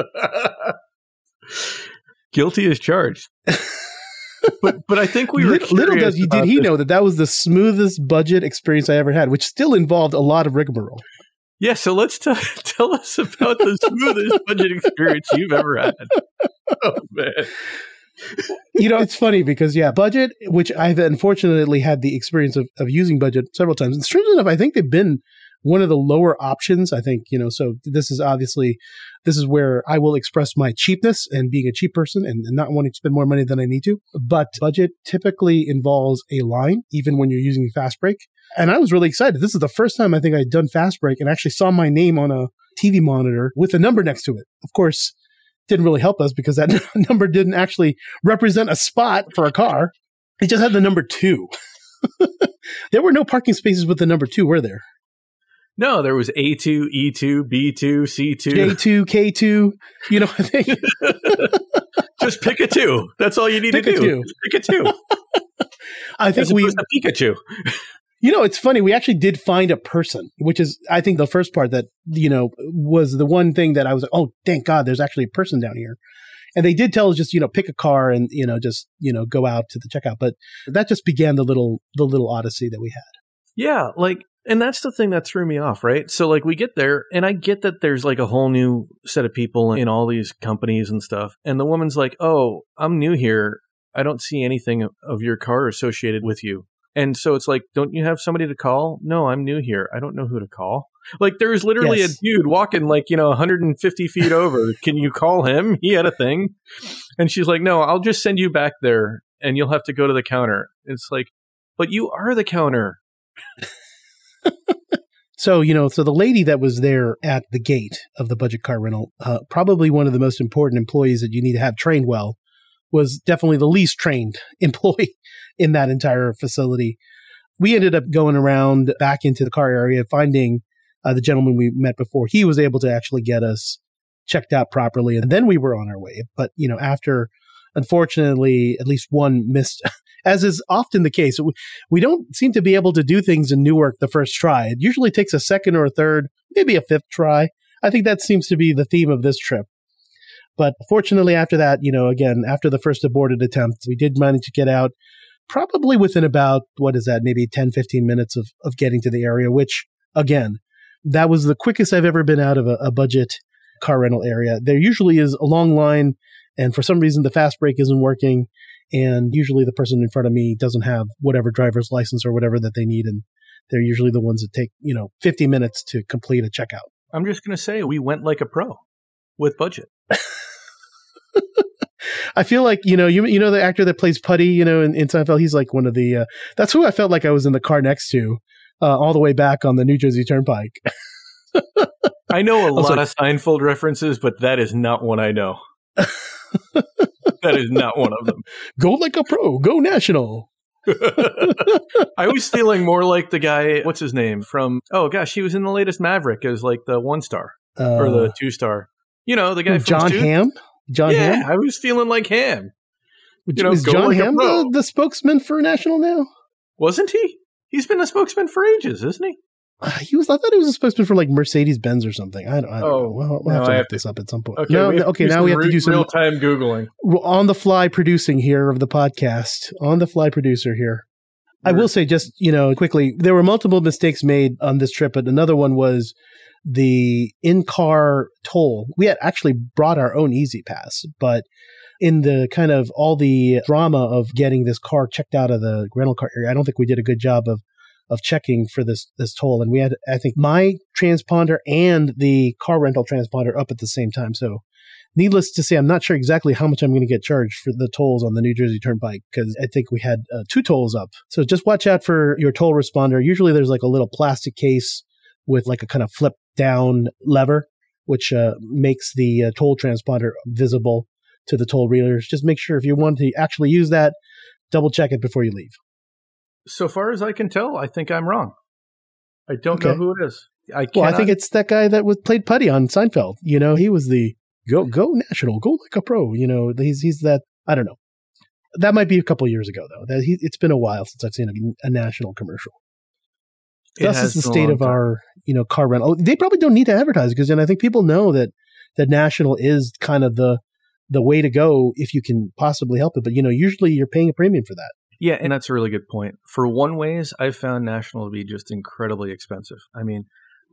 guilty as charged. but but I think we were little, little does did he this. know that that was the smoothest budget experience I ever had, which still involved a lot of rigmarole. Yeah, so let's t- tell us about the smoothest budget experience you've ever had. Oh man. You know, it's funny because yeah, budget, which I've unfortunately had the experience of, of using budget several times. And strangely enough, I think they've been one of the lower options. I think, you know, so this is obviously this is where I will express my cheapness and being a cheap person and, and not wanting to spend more money than I need to. But budget typically involves a line, even when you're using fast break. And I was really excited. This is the first time I think I'd done fast break and actually saw my name on a TV monitor with a number next to it. Of course, didn't really help us because that number didn't actually represent a spot for a car. It just had the number two. there were no parking spaces with the number two, were there? No, there was A2, E2, B2, C2. J2, K2. You know, what I think. Just pick a two. That's all you need pick to do. Two. Pick a two. I think As we. Pikachu. You know, it's funny. We actually did find a person, which is, I think, the first part that, you know, was the one thing that I was like, oh, thank God there's actually a person down here. And they did tell us just, you know, pick a car and, you know, just, you know, go out to the checkout. But that just began the little, the little odyssey that we had. Yeah. Like, and that's the thing that threw me off, right? So, like, we get there, and I get that there's like a whole new set of people in all these companies and stuff. And the woman's like, oh, I'm new here. I don't see anything of your car associated with you. And so it's like, don't you have somebody to call? No, I'm new here. I don't know who to call. Like there's literally yes. a dude walking like, you know, 150 feet over. Can you call him? He had a thing. And she's like, no, I'll just send you back there and you'll have to go to the counter. It's like, but you are the counter. so, you know, so the lady that was there at the gate of the budget car rental, uh, probably one of the most important employees that you need to have trained well, was definitely the least trained employee in that entire facility. We ended up going around back into the car area, finding uh, the gentleman we met before. He was able to actually get us checked out properly, and then we were on our way. But you know, after unfortunately, at least one missed, as is often the case. We don't seem to be able to do things in Newark the first try. It usually takes a second or a third, maybe a fifth try. I think that seems to be the theme of this trip. But fortunately, after that, you know, again, after the first aborted attempt, we did manage to get out probably within about, what is that, maybe 10, 15 minutes of, of getting to the area, which, again, that was the quickest I've ever been out of a, a budget car rental area. There usually is a long line, and for some reason, the fast break isn't working. And usually, the person in front of me doesn't have whatever driver's license or whatever that they need. And they're usually the ones that take, you know, 50 minutes to complete a checkout. I'm just going to say we went like a pro with budget. I feel like you know you you know the actor that plays Puddy you know in, in Seinfeld he's like one of the uh, that's who I felt like I was in the car next to uh, all the way back on the New Jersey Turnpike. I know a lot like, of Seinfeld references, but that is not one I know. that is not one of them. Go like a pro. Go national. I was feeling more like the guy. What's his name from? Oh gosh, he was in the latest Maverick as like the one star uh, or the two star. You know the guy. Jon Hamm. Jon yeah, Hamm? I was feeling like Hamm. You know, is Jon like Hamm the, the, spokesman for National now? Wasn't he? He's been a spokesman for ages, isn't he? Uh, he was. I thought he was a spokesman for like Mercedes Benz or something. I don't. I don't oh, know. We'll, we'll have to look this up at some point. Okay, no, okay. Now we have to do some real time googling. On the fly producing here of the podcast. On the fly producer here. I will say, just you know, quickly, there were multiple mistakes made on this trip, but another one was the in car toll. We had actually brought our own E-ZPass, but in the kind of all the drama of getting this car checked out of the rental car area, I don't think we did a good job of of checking for this this toll. And we had, I think, my transponder and the car rental transponder up at the same time. So, needless to say, I'm not sure exactly how much I'm going to get charged for the tolls on the New Jersey Turnpike because I think we had uh, two tolls up. So just watch out for your toll responder. Usually, there's like a little plastic case with like a kind of flip down lever, which uh, makes the uh, toll transponder visible to the toll readers. Just make sure if you want to actually use that, double check it before you leave. So far as I can tell, I think I'm wrong. I don't okay. know who it is. I well, I think it's that guy that was played Puddy on Seinfeld. You know, he was the go go national, go like a pro. You know, he's he's that. I don't know. That might be a couple years ago though. That he, it's been a while since I've seen a, a national commercial. This is the state of time. our, you know, car rental. They probably don't need to advertise because then I think people know that that national is kind of the the way to go if you can possibly help it. But you know, usually you're paying a premium for that. Yeah, and that's a really good point. For one ways, I've found national to be just incredibly expensive. I mean,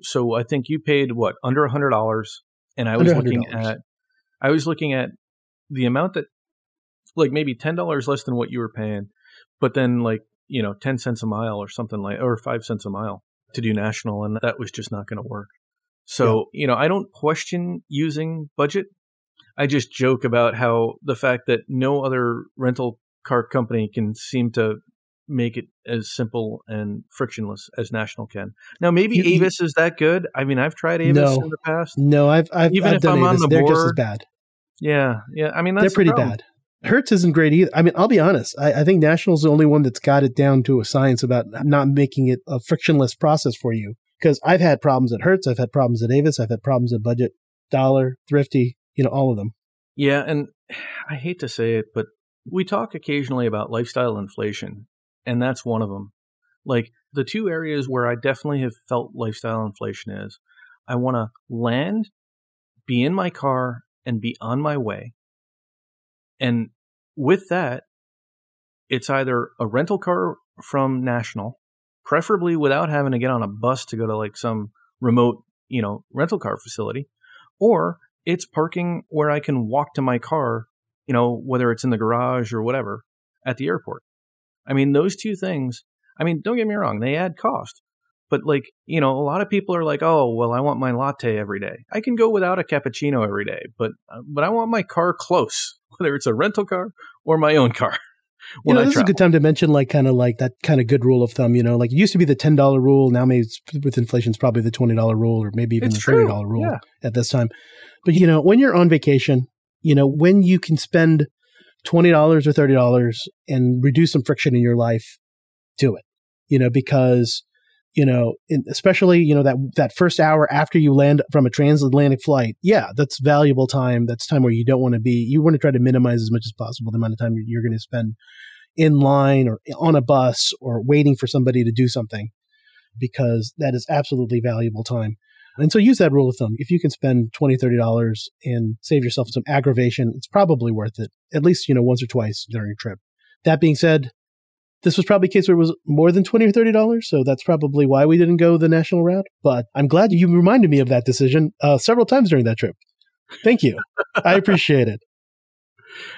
so I think you paid what under a hundred dollars, and I was looking at, I was looking at the amount that like maybe ten dollars less than what you were paying, but then like you know ten cents a mile or something like or five cents a mile to do national, and that was just not going to work. So yeah. you know I don't question using budget. I just joke about how the fact that no other rental car company can seem to make it as simple and frictionless as National can. Now, maybe you, Avis is that good. I mean, I've tried Avis no, in the past. No, I've, I've even I've if I'm Avis, on the they're board, just as bad. Yeah, yeah. I mean, they're pretty the bad. Hertz isn't great either. I mean, I'll be honest. I, I think National's the only one that's got it down to a science about not making it a frictionless process for you. Because I've had problems at Hertz, I've had problems at Avis, I've had problems at Budget, Dollar, Thrifty, you know, all of them. Yeah, and I hate to say it, but we talk occasionally about lifestyle inflation, and that's one of them. Like the two areas where I definitely have felt lifestyle inflation is I want to land, be in my car, and be on my way. And with that, it's either a rental car from National, preferably without having to get on a bus to go to like some remote, you know, rental car facility, or it's parking where I can walk to my car, you know, whether it's in the garage or whatever at the airport. I mean, those two things, I mean, don't get me wrong, they add cost. But like, you know, a lot of people are like, "Oh, well, I want my latte every day. I can go without a cappuccino every day, but uh, but I want my car close, whether it's a rental car or my own car." you know, this is a good time to mention like kind of like that kind of good rule of thumb. You know, like it used to be the ten dollar rule. Now maybe with inflation, it's probably the twenty dollar rule, or maybe even it's the thirty dollar rule yeah. at this time. But you know, when you're on vacation, you know, when you can spend twenty dollars or thirty dollars and reduce some friction in your life, do it. You know, because you know, in, especially you know that that first hour after you land from a transatlantic flight, yeah, that's valuable time. That's time where you don't want to be. You want to try to minimize as much as possible the amount of time you're going to spend in line or on a bus or waiting for somebody to do something, because that is absolutely valuable time. And so use that rule of thumb. If you can spend $20, $30 and save yourself some aggravation, it's probably worth it, at least, you know, once or twice during a trip. That being said, this was probably a case where it was more than twenty or thirty dollars, so that's probably why we didn't go the national route. But I'm glad you reminded me of that decision uh, several times during that trip. Thank you, I appreciate it.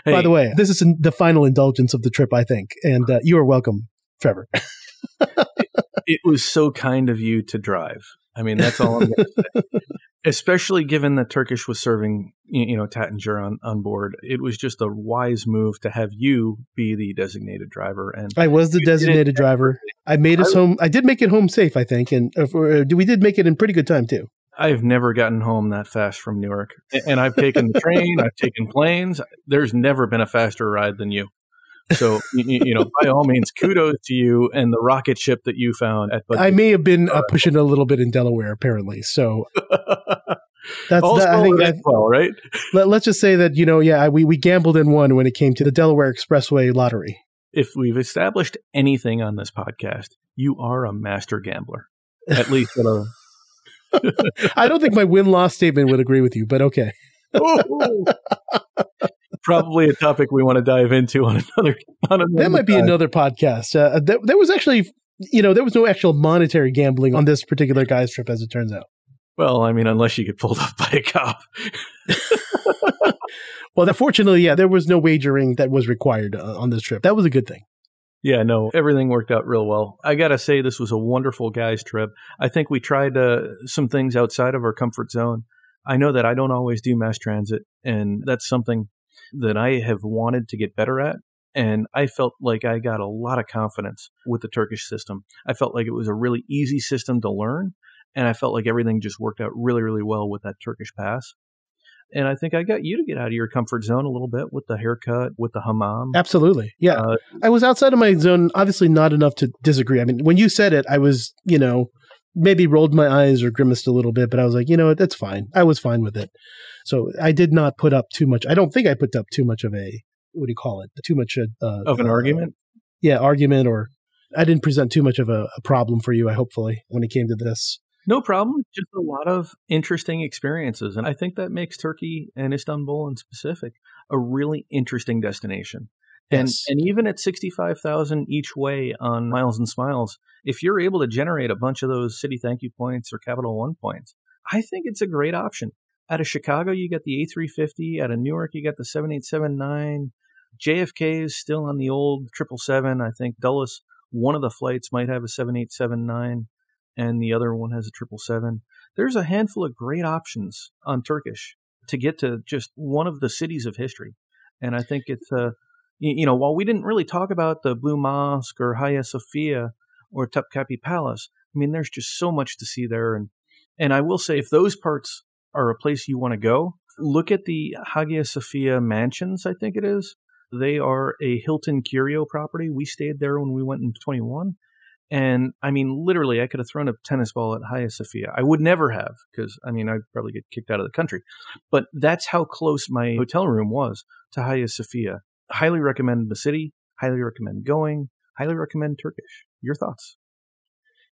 Hey. By the way, this is the final indulgence of the trip, I think, and uh, you are welcome, Trevor. it, it was so kind of you to drive. I mean, that's all I'm going to say. Especially given that Turkish was serving, you know, Taittinger on, on board, it was just a wise move to have you be the designated driver. And I was the designated driver. I made us I, home. I did make it home safe, I think, and uh, uh we did make it in pretty good time too. I've never gotten home that fast from Newark, and I've taken the train, I've taken planes. There's never been a faster ride than you. So, you, you, know, by all means, kudos to you and the rocket ship that you found at. I may have been uh, pushing a little bit in Delaware, apparently. So that's that, I think that, well, right? Let, us just say that you know, yeah, we we gambled and won when it came to the Delaware Expressway lottery. If we've established anything on this podcast, you are a master gambler, at least. In a, I don't think my win loss statement would agree with you, but okay. probably a topic we want to dive into on another. On another that might be another podcast. Uh, there, there was actually, you know, there was no actual monetary gambling on this particular guy's trip, as it turns out. Well, I mean, unless you get pulled up by a cop. well, fortunately, yeah, there was no wagering that was required uh, on this trip. That was a good thing. Yeah, no, everything worked out real well. I got to say, this was a wonderful guys' trip. I think we tried uh, some things outside of our comfort zone. I know that I don't always do mass transit, and that's something that I have wanted to get better at. And I felt like I got a lot of confidence with the Turkish system. I felt like it was a really easy system to learn. And I felt like everything just worked out really, really well with that Turkish pass. And I think I got you to get out of your comfort zone a little bit with the haircut, with the hammam. Absolutely. Yeah. Uh, I was outside of my zone, obviously not enough to disagree. I mean, when you said it, I was, you know, maybe rolled my eyes or grimaced a little bit, but I was like, you know what, that's fine. I was fine with it. So I did not put up too much. I don't think I put up too much of a what do you call it? Too much uh, of an uh, argument. Yeah, argument, or I didn't present too much of a, a problem for you. I hopefully when it came to this. No problem. Just a lot of interesting experiences, and I think that makes Turkey and Istanbul in specific a really interesting destination. And yes. and even at sixty five thousand each way on Miles and Smiles, if you're able to generate a bunch of those Citi thank you points or Capital One points, I think it's a great option. Out of Chicago, you get the A350. Out of Newark, you get the 787-9. JFK is still on the old 777. I think Dulles, one of the flights might have a 787-9 and the other one has a 777. There's a handful of great options on Turkish to get to just one of the cities of history. And I think it's a, uh, you know, while we didn't really talk about the Blue Mosque or Hagia Sophia or Topkapi Palace, I mean, there's just so much to see there. And, and I will say, if those parts are a place you want to go, look at the Hagia Sophia mansions, I think it is. They are a Hilton Curio property. We stayed there when we went in 21. And I mean, literally, I could have thrown a tennis ball at Hagia Sophia. I would never have because, I mean, I'd probably get kicked out of the country. But that's how close my hotel room was to Hagia Sophia. Highly recommend the city. Highly recommend going. Highly recommend Turkish. Your thoughts?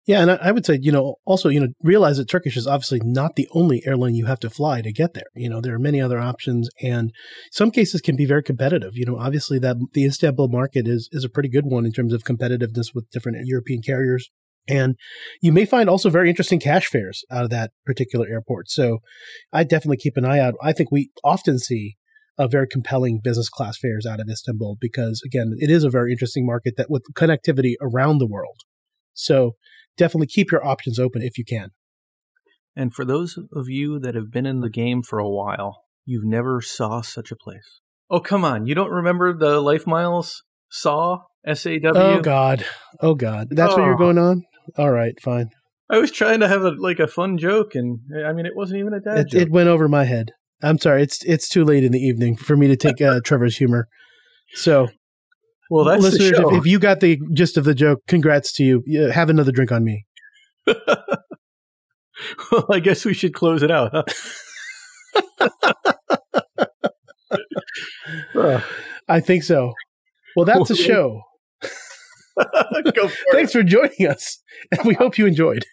Yeah, and I would say, you know, also, you know, realize that Turkish is obviously not the only airline you have to fly to get there. You know, there are many other options, and some cases can be very competitive. You know, obviously that the Istanbul market is is a pretty good one in terms of competitiveness with different European carriers. And you may find also very interesting cash fares out of that particular airport. So I definitely keep an eye out. I think we often see a very compelling business class fares out of Istanbul because again, it is a very interesting market that with connectivity around the world. So definitely keep your options open if you can. And for those of you that have been in the game for a while, you've never saw such a place. Oh, come on. You don't remember the LifeMiles SAW? SAW? Oh, God. Oh, God. That's oh. what you're oh. going on? All right, fine. I was trying to have a like a fun joke, and I mean, it wasn't even a dad it, joke. It went over my head. I'm sorry. It's it's too late in the evening for me to take uh, Trevor's humor. So well, that's listeners. If, if, you got the gist of the joke, congrats to you. Have another drink on me. well, I guess we should close it out. Huh? I think so. Well, that's a show. for Thanks for joining us, and we hope you enjoyed.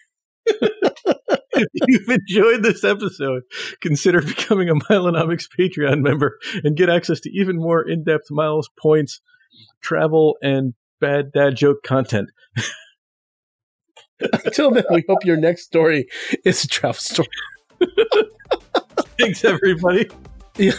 If you've enjoyed this episode, consider becoming a Milenomics Patreon member and get access to even more in-depth miles points travel, and bad dad joke content. Until then, we hope your next story is a travel story. Thanks, everybody. Yeah.